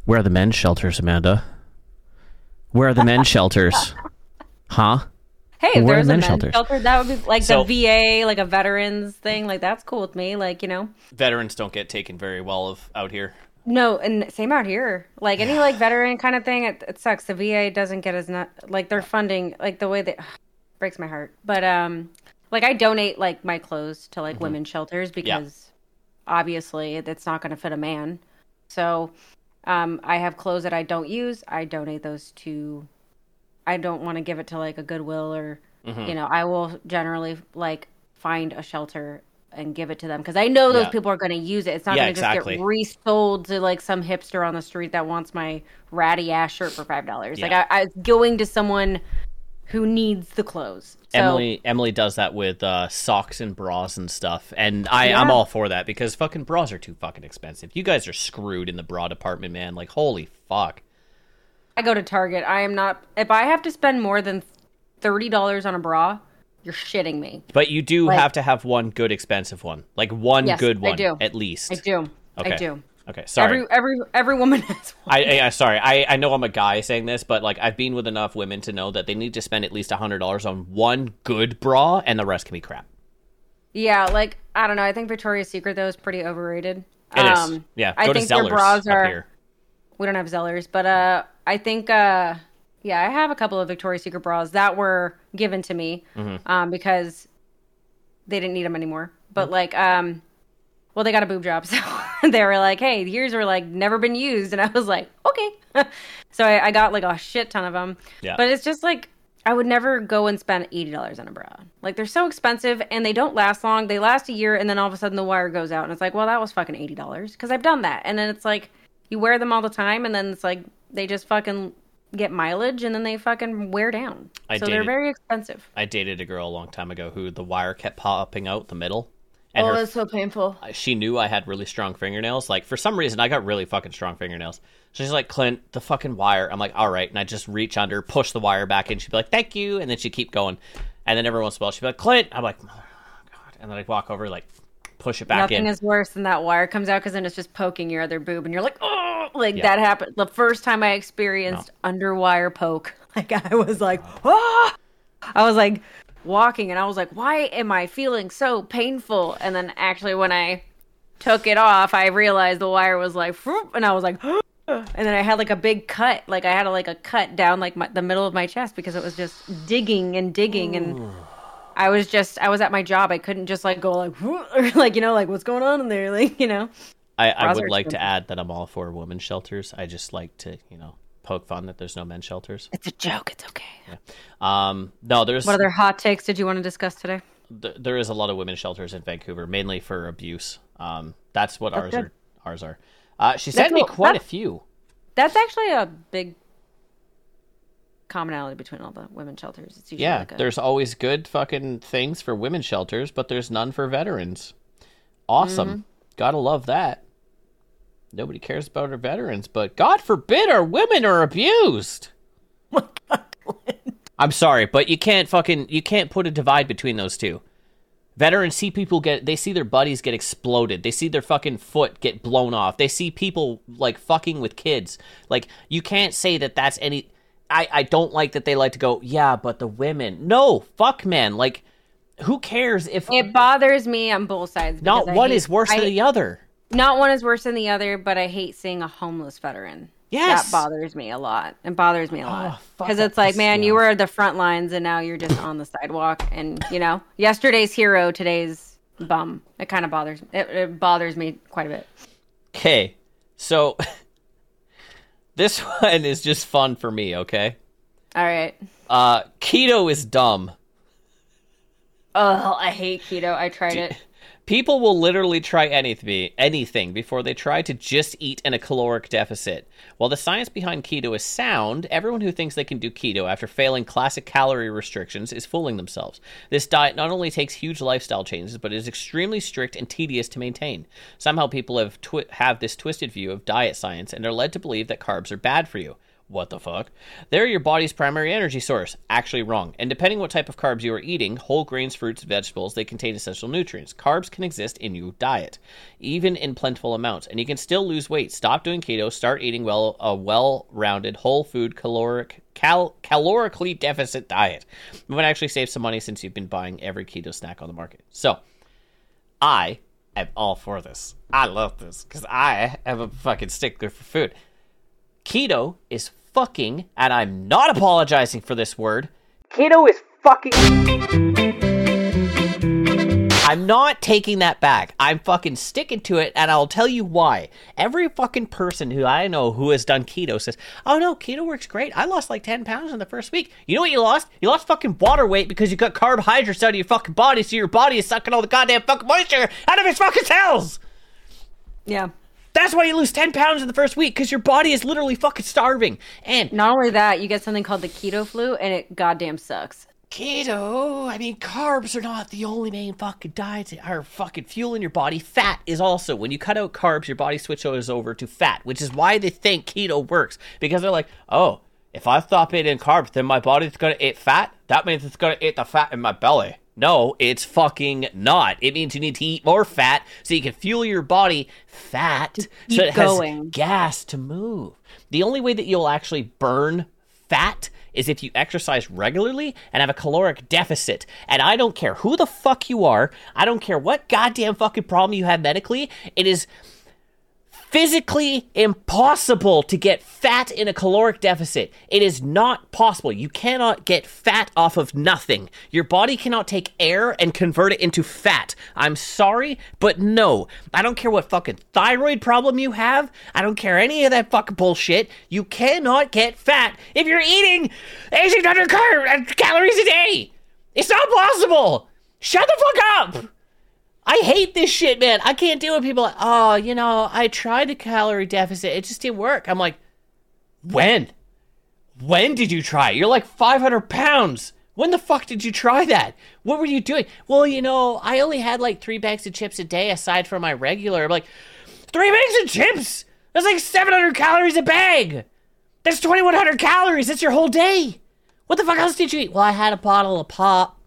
Where are the men's shelters, Amanda? Where are the men's shelters? Huh? Hey, if Where are there's a men's men's shelters? shelter, that would be like So- the VA, like a veterans thing. Like that's cool with me. Like you know, Veterans don't get taken very well of out here. no, and same out here. Like any like veteran kind of thing, it, it sucks. The VA doesn't get as not like their funding, like the way that breaks my heart. But um, like I donate like my clothes to Mm-hmm. like women's shelters because obviously it's not going to fit a man. So um, I have clothes that I don't use. I donate those to. I don't want to give it to like a Goodwill or Mm-hmm. you know. I will generally like find a shelter and give it to them because I know those Yeah. people are going to use it. It's not Yeah, going to exactly. just get resold to like some hipster on the street that wants my ratty ass shirt for five dollars. Like I, I going to someone who needs the clothes. So, Emily Emily does that with uh, socks and bras and stuff, and I I'm all for that because fucking bras are too fucking expensive. You guys are screwed in the bra department, man. Like holy fuck. I go to Target. I am not. If I have to spend more than thirty dollars on a bra, you're shitting me. But you do Like- have to have one good expensive one, like one Yes, good I do. at least. I do. Okay. I do. Okay, sorry. Every every every woman has one. I, I sorry. I, I know I'm a guy saying this, but like I've been with enough women to know that they need to spend at least hundred dollars on one good bra, and the rest can be crap. Yeah, like I don't know. I think Victoria's Secret though is pretty overrated. It is. um, Yeah, I think their bras are. We don't have Zellers, but uh, I think uh, yeah, I have a couple of Victoria's Secret bras that were given to me Mm-hmm. um, because they didn't need them anymore. But like um, well, they got a boob job, so they were like, "Hey, yours were like never been used," and I was like, "Okay." so I, I got like a shit ton of them. Yeah. But it's just like I would never go and spend eighty dollars on a bra. Like they're so expensive and they don't last long. They last a year, and then all of a sudden the wire goes out, and it's like, well, that was fucking eighty dollars because I've done that. And then it's like you wear them all the time, and then it's like they just fucking get mileage, and then they fucking wear down. I so they're very expensive. I dated a girl a long time ago who the wire kept popping out the middle, and oh, her that's so painful. she knew I had really strong fingernails. Like for some reason, I got really fucking strong fingernails. So she's like, Clint, the fucking wire. I'm like, all right, and I just reach under, push the wire back in. She'd be like, thank you, and then she'd keep going. And then every once in a while, she'd be like, Clint. I'm like, oh, God, and then I'd walk over, like, push it back Nothing in. is worse than that wire comes out because then it's just poking your other boob, and you're like, oh, like Yeah. that happened. The first time I experienced underwire poke, like I was like, ah! I was like walking, and I was like, why am I feeling so painful? And then actually, when I took it off, I realized the wire was like, and I was like, and then I had like a big cut, like I had a, like a cut down like my, the middle of my chest because it was just digging and digging and. I was just I was at my job. I couldn't just like go like or like you know like what's going on in there like you know. I, I would like to add that I'm all for women's shelters. I just like to, you know, poke fun that there's no men's shelters. It's a joke. It's okay. Um, no, there's What other hot takes did you want to discuss today? th- there is a lot of women's shelters in Vancouver, mainly for abuse. Um, that's what ours good. are. Ours are. Uh, she sent me cool. quite a few. That's actually a big commonality between all the women shelters. It's usually Yeah, like a, there's always good fucking things for women's shelters, but there's none for veterans. Awesome. Mm-hmm. Gotta love that. Nobody cares about our veterans, but God forbid our women are abused. I'm sorry, but you can't fucking you can't put a divide between those two. Veterans see people get they see their buddies get exploded. They see their fucking foot get blown off. They see people like fucking with kids. Like you can't say that that's any I I don't like that they like to go, "Yeah, but the women." No, fuck man. Like who cares if it bothers me on both sides. not because one hate- is worse I- than the other? Not one is worse than the other, but I hate seeing a homeless veteran. Yes. That bothers me a lot. It bothers me a lot. Because that it's like, man, me you off. were the front lines and now you're just on the sidewalk. And, you know, yesterday's hero, today's bum. It kind of bothers it, it bothers me quite a bit. Okay. So this one is just fun for me, okay? All right. Uh keto is dumb. Oh, I hate keto. I tried it. People will literally try anything, anything before they try to just eat in a caloric deficit. While the science behind keto is sound, everyone who thinks they can do keto after failing classic calorie restrictions is fooling themselves. This diet not only takes huge lifestyle changes, but is extremely strict and tedious to maintain. Somehow, people have twi- have this twisted view of diet science and are led to believe that carbs are bad for you. What the fuck? They're your body's primary energy source. Actually, wrong. And depending what type of carbs you are eating, whole grains, fruits, vegetables, they contain essential nutrients. Carbs can exist in your diet, even in plentiful amounts, and you can still lose weight. Stop doing keto. Start eating well a well-rounded, whole food, caloric, cal- calorically deficit diet. You might actually save some money since you've been buying every keto snack on the market. So, I am all for this. I love this because I am a fucking stickler for food. Keto is fucking, and I'm not apologizing for this word. Keto is fucking. I'm not taking that back. I'm fucking sticking to it, and I'll tell you why. Every fucking person who I know who has done keto says, "Oh no, keto works great. I lost like ten pounds in the first week. You know what you lost? You lost fucking water weight because you got carbohydrates out of your fucking body, so your body is sucking all the goddamn fucking moisture out of its fucking cells." Yeah. That's why you lose 10 pounds in the first week because your body is literally fucking starving. And Not only that, you get something called the keto flu, and it goddamn sucks. keto, I mean, carbs are not the only main fucking diets that are fucking fueling your body. Fat is also. When you cut out carbs, your body switches over to fat, which is why they think keto works because they're like, oh, if I stop eating carbs, then my body's gonna eat fat. That means it's gonna eat the fat in my belly. No, it's fucking not. It means you need to eat more fat so you can fuel your body fat so it has going. gas to move. The only way that you'll actually burn fat is if you exercise regularly and have a caloric deficit. And I don't care who the fuck you are, I don't care what goddamn fucking problem you have medically, it is physically impossible to get fat in a caloric deficit. It is not possible. You cannot get fat off of nothing. Your body cannot take air and convert it into fat. I'm sorry, but no. I don't care what fucking thyroid problem you have. I don't care any of that fucking bullshit. You cannot get fat if you're eating 1800 car- uh, calories a day. It's not possible. Shut the fuck up. I hate this shit, man. I can't deal with people like, oh, you know, I tried the calorie deficit. It just didn't work. I'm like, when? When did you try? it? You're like 500 pounds. When the fuck did you try that? What were you doing? Well, you know, I only had like three bags of chips a day aside from my regular. I'm like, three bags of chips? That's like 700 calories a bag. That's 2,100 calories. That's your whole day. What the fuck else did you eat? Well, I had a bottle of pop.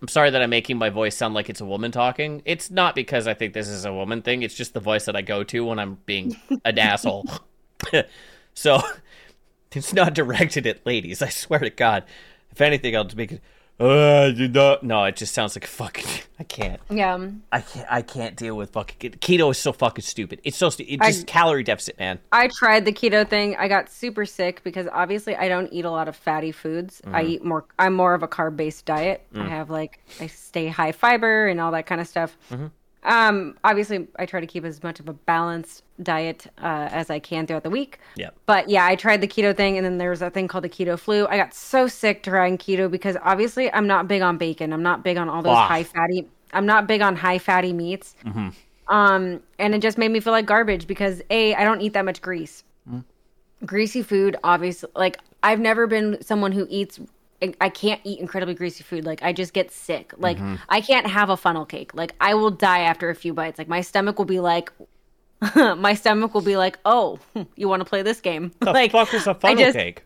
I'm sorry that I'm making my voice sound like it's a woman talking. It's not because I think this is a woman thing. It's just the voice that I go to when I'm being an asshole. so it's not directed at ladies. I swear to God. If anything, I'll just make it. Uh, you not. No, it just sounds like fucking. I can't. Yeah. I can't. I can't deal with fucking keto. Is so fucking stupid. It's so stupid. It's just calorie deficit, man. I tried the keto thing. I got super sick because obviously I don't eat a lot of fatty foods. I Mm-hmm. eat more. I'm more of a carb based diet. Mm. I have like I stay high fiber and all that kind of stuff. Mm-hmm. Um, obviously, I try to keep as much of a balanced diet uh, as I can throughout the week. Yep. But yeah, I tried the keto thing, and then there was a thing called the keto flu. I got so sick trying keto because obviously I'm not big on bacon. I'm not big on all those high fatty. I'm not big on high fatty meats. Mm-hmm. Um, and it just made me feel like garbage because a I don't eat that much grease. Mm. Greasy food, obviously, like I've never been someone who eats. I can't eat incredibly greasy food. Like I just get sick. Like Mm-hmm. I can't have a funnel cake. Like I will die after a few bites. Like my stomach will be like, my stomach will be like, oh, you want to play this game? The like fuck is a I funnel just- cake?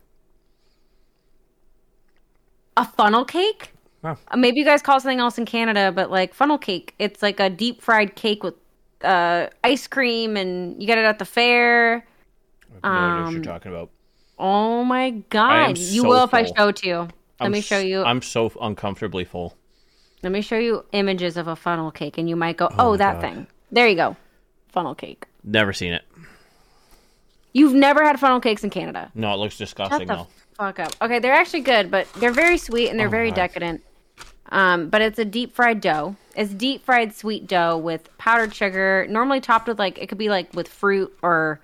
a funnel cake. Wow. Uh, Maybe you guys call something else in Canada, but like funnel cake, it's like a deep fried cake with uh, ice cream, and you get it at the fair. No idea what Um, you're talking about. Oh my god! You so will if I show it to you. Let I'm me show you. I'm so uncomfortably full. Let me show you images of a funnel cake, and you might go, "Oh, that thing." There you go, funnel cake. Never seen it. You've never had funnel cakes in Canada. No, it looks disgusting. Shut the though. fuck up. Okay, they're actually good, but they're very sweet and they're very God. decadent. Um, but it's a deep fried dough. It's deep fried sweet dough with powdered sugar, normally topped with like it could be like with fruit or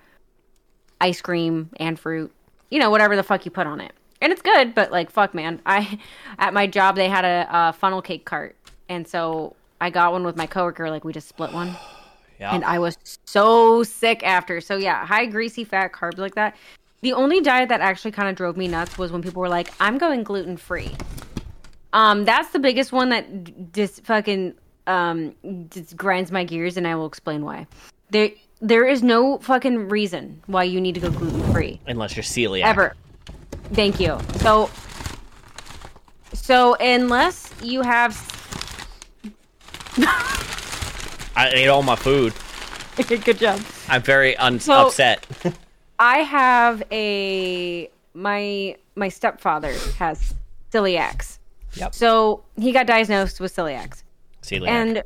ice cream and fruit. You know, whatever the fuck you put on it. And it's good, but like fuck man. I at my job they had a, a funnel cake cart. And so I got one with my coworker like we just split one Yeah. and I was so sick after. So yeah, high greasy fat carbs like that. The only diet that actually kind of drove me nuts was when people were like, "I'm going gluten free." Um, that's the biggest one that just fucking um just grinds my gears, and I will explain why. There, there is no fucking reason why you need to go gluten free Unless you're celiac. ever. Thank you. So, so unless you have I ate all my food. good job. I'm very un- So- upset. I have a my my stepfather has celiacs. Yep. So he got diagnosed with celiacs Celiac. and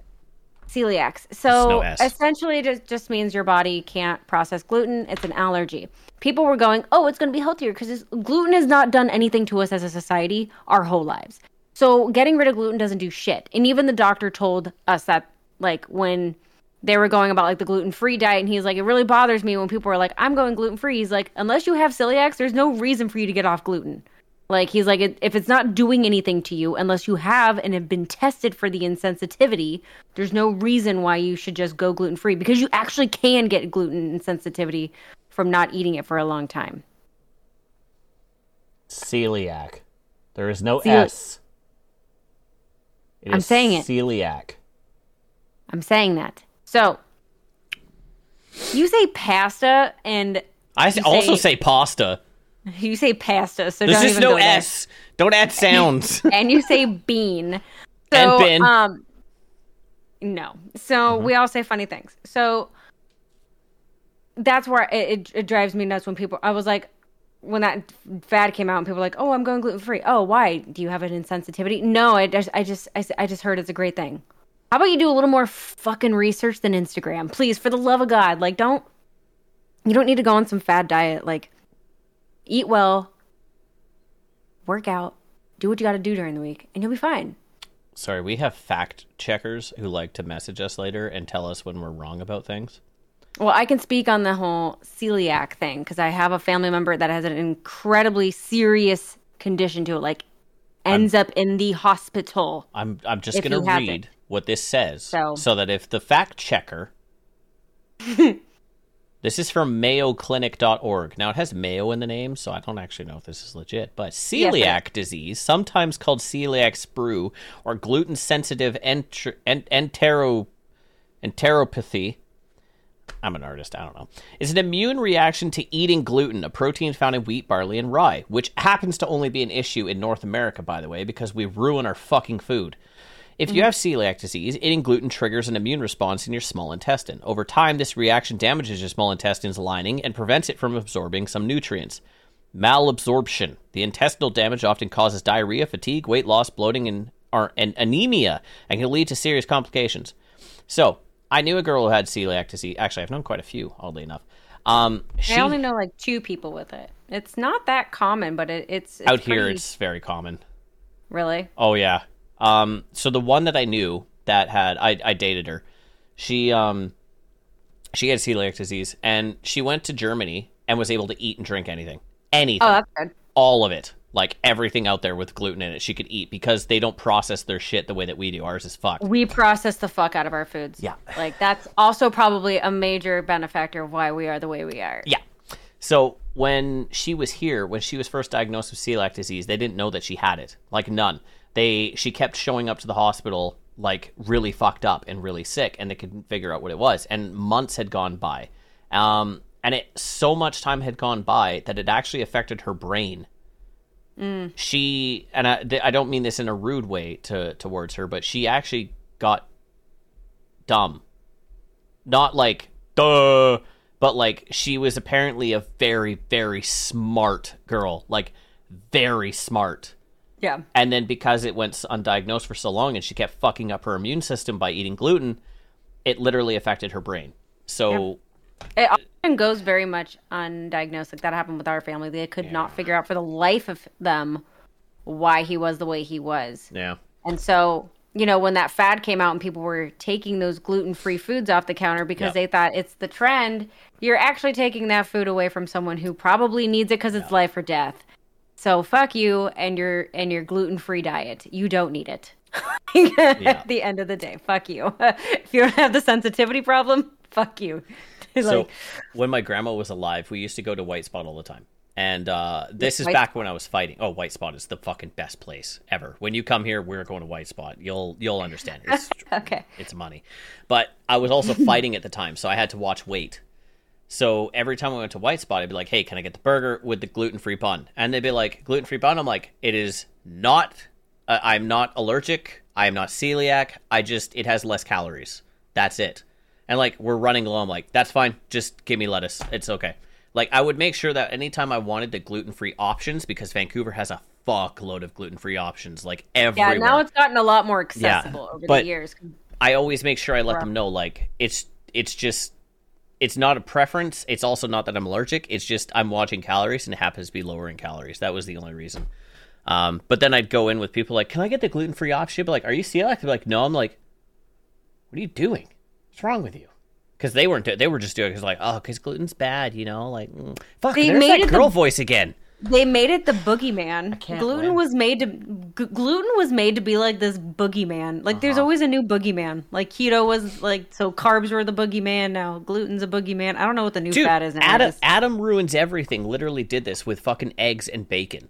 celiacs. So essentially, it just, just means your body can't process gluten. It's an allergy. People were going, "Oh, it's going to be healthier because gluten has not done anything to us as a society our whole lives." So getting rid of gluten doesn't do shit. And even the doctor told us that, like when they were going about like the gluten free diet, and he's like, "It really bothers me when people are like, I'm going gluten free." He's like, "Unless you have celiacs, there's no reason for you to get off gluten." Like he's like, if it's not doing anything to you, unless you have and have been tested for the insensitivity, there's no reason why you should just go gluten free because you actually can get gluten insensitivity from not eating it for a long time." celiac. There is no Cel- S. It I'm saying it. Celiac. I'm saying that. So you say pasta and I also say- say pasta. you say pasta, so There's don't just no go there. S. Don't add sounds. and you say bean. So, And bin. Um, no. So we all say funny things. So that's where it, it, it drives me nuts when people. I was like, when that fad came out, and people were like, "Oh, I'm going gluten free." Oh, why? Do you have an insensitivity? No, I just, I just, I, s- I just heard it's a great thing. How about you do a little more fucking research than Instagram, please? For the love of God, like, don't. You don't need to go on some fad diet. Like, eat well, work out, do what you got to do during the week, and you'll be fine. Sorry, we have fact checkers who like to message us later and tell us when we're wrong about things. Well, I can speak on the whole celiac thing because I have a family member that has an incredibly serious condition to it, like ends up in the hospital. I'm I'm just gonna it. read what this says, so. So- that if the fact checker, this is from MayoClinic.org. Now it has Mayo in the name, so I don't actually know if this is legit. But celiac disease, sometimes called celiac sprue or gluten sensitive enter- en- entero enteropathy. I'm an artist, I don't know. Is an immune reaction to eating gluten, a protein found in wheat, barley, and rye, which happens to only be an issue in North America, by the way, because we ruin our fucking food. If you have celiac disease, eating gluten triggers an immune response in your small intestine. Over time, this reaction damages your small intestine's lining and prevents it from absorbing some nutrients. Malabsorption. The intestinal damage often causes diarrhea, fatigue, weight loss, bloating, and, or, and anemia, and can lead to serious complications. So, I knew a girl who had celiac disease. Actually, I've known quite a few, oddly enough. Um, she, I only know like two people with it. It's not that common, but it, it's, it's out here, pretty- it's very common. really Oh yeah. Um, so the one that I knew that had I, I dated her. She um she had celiac disease and she went to Germany and was able to eat and drink anything. Anything. Oh, that's good. all of it. Like everything out there with gluten in it, she could eat because they don't process their shit the way that we do. Ours is fucked. We process the fuck out of our foods. Yeah. Like that's also probably a major benefactor of why we are the way we are. Yeah. So when she was here, when she was first diagnosed with celiac disease, they didn't know that she had it. Like none. They she kept showing up to the hospital like really fucked up and really sick, and they couldn't figure out what it was. And months had gone by, um, and it so much time had gone by that it actually affected her brain. She and I, th- I don't mean this in a rude way to towards her, but she actually got dumb not like duh but like she was apparently a very very smart girl like very smart Yeah. and then because it went undiagnosed for so long and she kept fucking up her immune system by eating gluten it literally affected her brain so It often goes very much undiagnosed. Like that happened with our family. They could not figure out for the life of them why he was the way he was. yeah And so, you know, when that fad came out and people were taking those gluten free foods off the counter because Yeah. they thought it's the trend, you're actually taking that food away from someone who probably needs it because it's life or death. So fuck you and your and your gluten free diet. You don't need it. At the end of the day, fuck you. if you don't have the sensitivity problem, fuck you. so when my grandma was alive we used to go to white spot all the time and uh, this is White back when I was fighting. Oh, White Spot is the fucking best place ever. When you come here, we're going to White Spot. You'll you'll understand. It's okay. it's money. But I was also fighting at the time, so I had to watch weight. So every time I went to White Spot, I'd be like, "Hey, can I get the burger with the gluten-free bun?" And they'd be like, "Gluten-free bun." I'm like, "It is not. Uh, I'm not allergic. I am not celiac. I just it has less calories. That's it." And like we're running low. I'm like, "That's fine. Just give me lettuce. It's okay." Like I would make sure that anytime I wanted the gluten-free options, because Vancouver has a fuckload of gluten-free options, like everywhere. Yeah, now it's gotten a lot more accessible over but- the years. I always make sure I let them know like it's it's just it's not a preference. It's also not that I'm allergic. It's just I'm watching calories and it happens to be lower in calories. That was the only reason. Um, but then I'd go in with people like, "Can I get the gluten free option?" But like, "Are you celiac?" They'd be like, "No." I'm like, "What are you doing? What's wrong with you?" Because they weren't. They were just doing because like, "Oh, because gluten's bad," you know. Like, mm. fuck. They there's made that it the- girl voice again. They made it the boogeyman. Gluten win. was made to g- gluten was made to be like this boogeyman. Like Uh-huh. there's always a new boogeyman. Like keto was like so carbs were the boogeyman. Now gluten's a boogeyman. I don't know what the new Dude, fad is now. Adam, Just- Adam ruins everything. Literally did this with fucking eggs and bacon.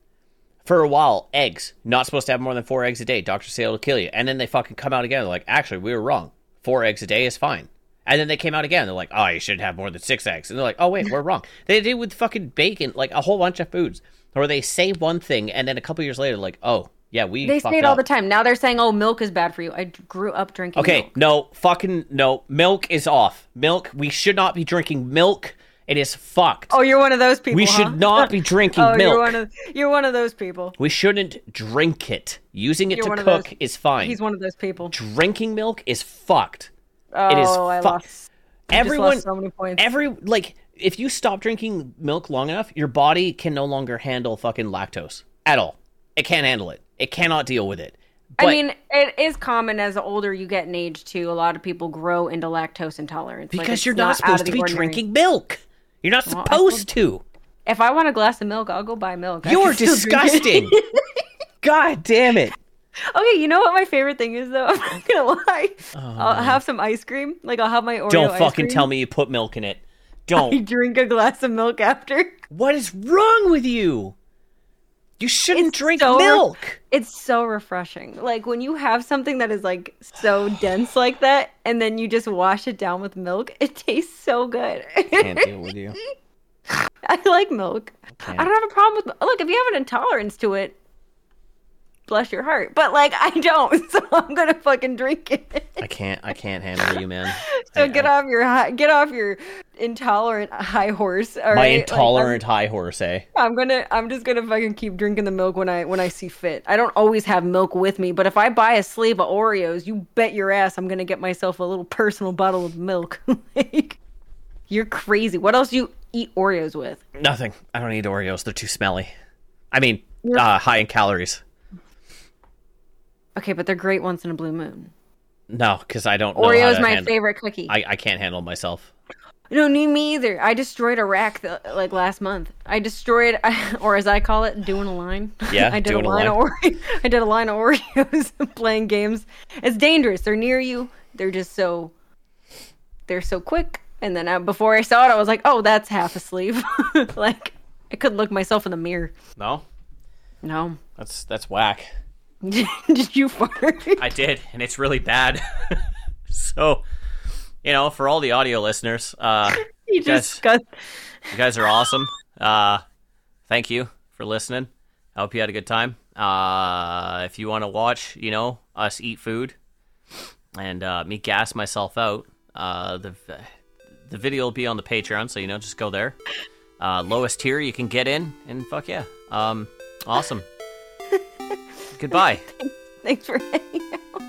For a while, eggs not supposed to have more than four eggs a day. Doctors say it'll kill you, and then they fucking come out again. They're like, actually, we were wrong. Four eggs a day is fine. And then they came out again. They're like, oh, you should have more than six eggs. And they're like, oh wait, we're wrong. They did with fucking bacon, like a whole bunch of foods, where they say one thing, and then a couple years later, like, oh yeah, we they say it all up. the time. Now they're saying, "Oh, milk is bad for you." I grew up drinking. Okay, milk. no, fucking no. Milk is off. Milk. We should not be drinking milk. It is fucked. Oh, you're one of those people. we huh? should not be drinking Oh, milk. you're one of you're one of those people. We shouldn't drink it. Using it You're to cook those- is fine. He's one of those people. Drinking milk is fucked. Oh, it is oh, I fu- lost. I Everyone, so many points. every like, if you stop drinking milk long enough, your body can no longer handle fucking lactose at all. It can't handle it. It cannot deal with it. But I mean, it is common as the older you get in age too. A lot of people grow into lactose intolerance because it's you're not, of supposed to be ordinary. drinking milk. You're not I supposed to. If I want a glass of milk, I'll go buy milk. You're can still drink it. disgusting. God damn it. Okay, you know what my favorite thing is though? I'm not gonna lie. Oh, I'll have some ice cream. Like I'll have my Oreo. Oh, Don't fucking tell me you put milk in it. Don't. drink a glass of milk after. what is wrong with you? You shouldn't It's drink so- milk. It's so refreshing. Like when you have something that is like so dense like that, and then you just wash it down with milk, it tastes so good. Can't deal with you. I like milk. I don't have a problem with look if you have an intolerance to it. Bless your heart, but like I don't, so I'm gonna fucking drink it. I can't. I can't handle you, man. So I- get I- off your hi- get off your intolerant high horse. All My right? Like, intolerant high horse, eh? I'm, I'm gonna I'm just gonna fucking keep drinking the milk when I when I see fit. I don't always have milk with me, but if I buy a sleeve of Oreos, you bet your ass I'm gonna get myself a little personal bottle of milk. like, you're crazy. What else do you eat Oreos with? Nothing. I don't eat Oreos. They're too smelly. I mean, uh, high in calories. Okay, but they're great once in a blue moon. No, because I don't. know how Oreo's my handle- favorite cookie. I, I can't handle myself. No, me, me either. I destroyed a rack the, like last month. I destroyed, or as I call it, doing a line. Yeah, I did doing a a line, line. of Oreo. I did a line of Oreos playing games. It's dangerous. They're near you. They're just so. They're so quick. And then I, before I saw it, I was like, "Oh, that's half a sleeve." like I couldn't look myself in the mirror. No, No. that's that's whack. did you fart? I did, and it's really bad. so, you know, for all the audio listeners, uh, you just got. you guys are awesome. Uh, thank you for listening. I hope you had a good time. Uh, if you want to watch, you know, us eat food and uh, me gas myself out, uh, the the video will be on the Patreon, so you know, just go there. Uh, lowest tier you can get in, and fuck yeah, um, awesome. Goodbye. Thanks for hanging out.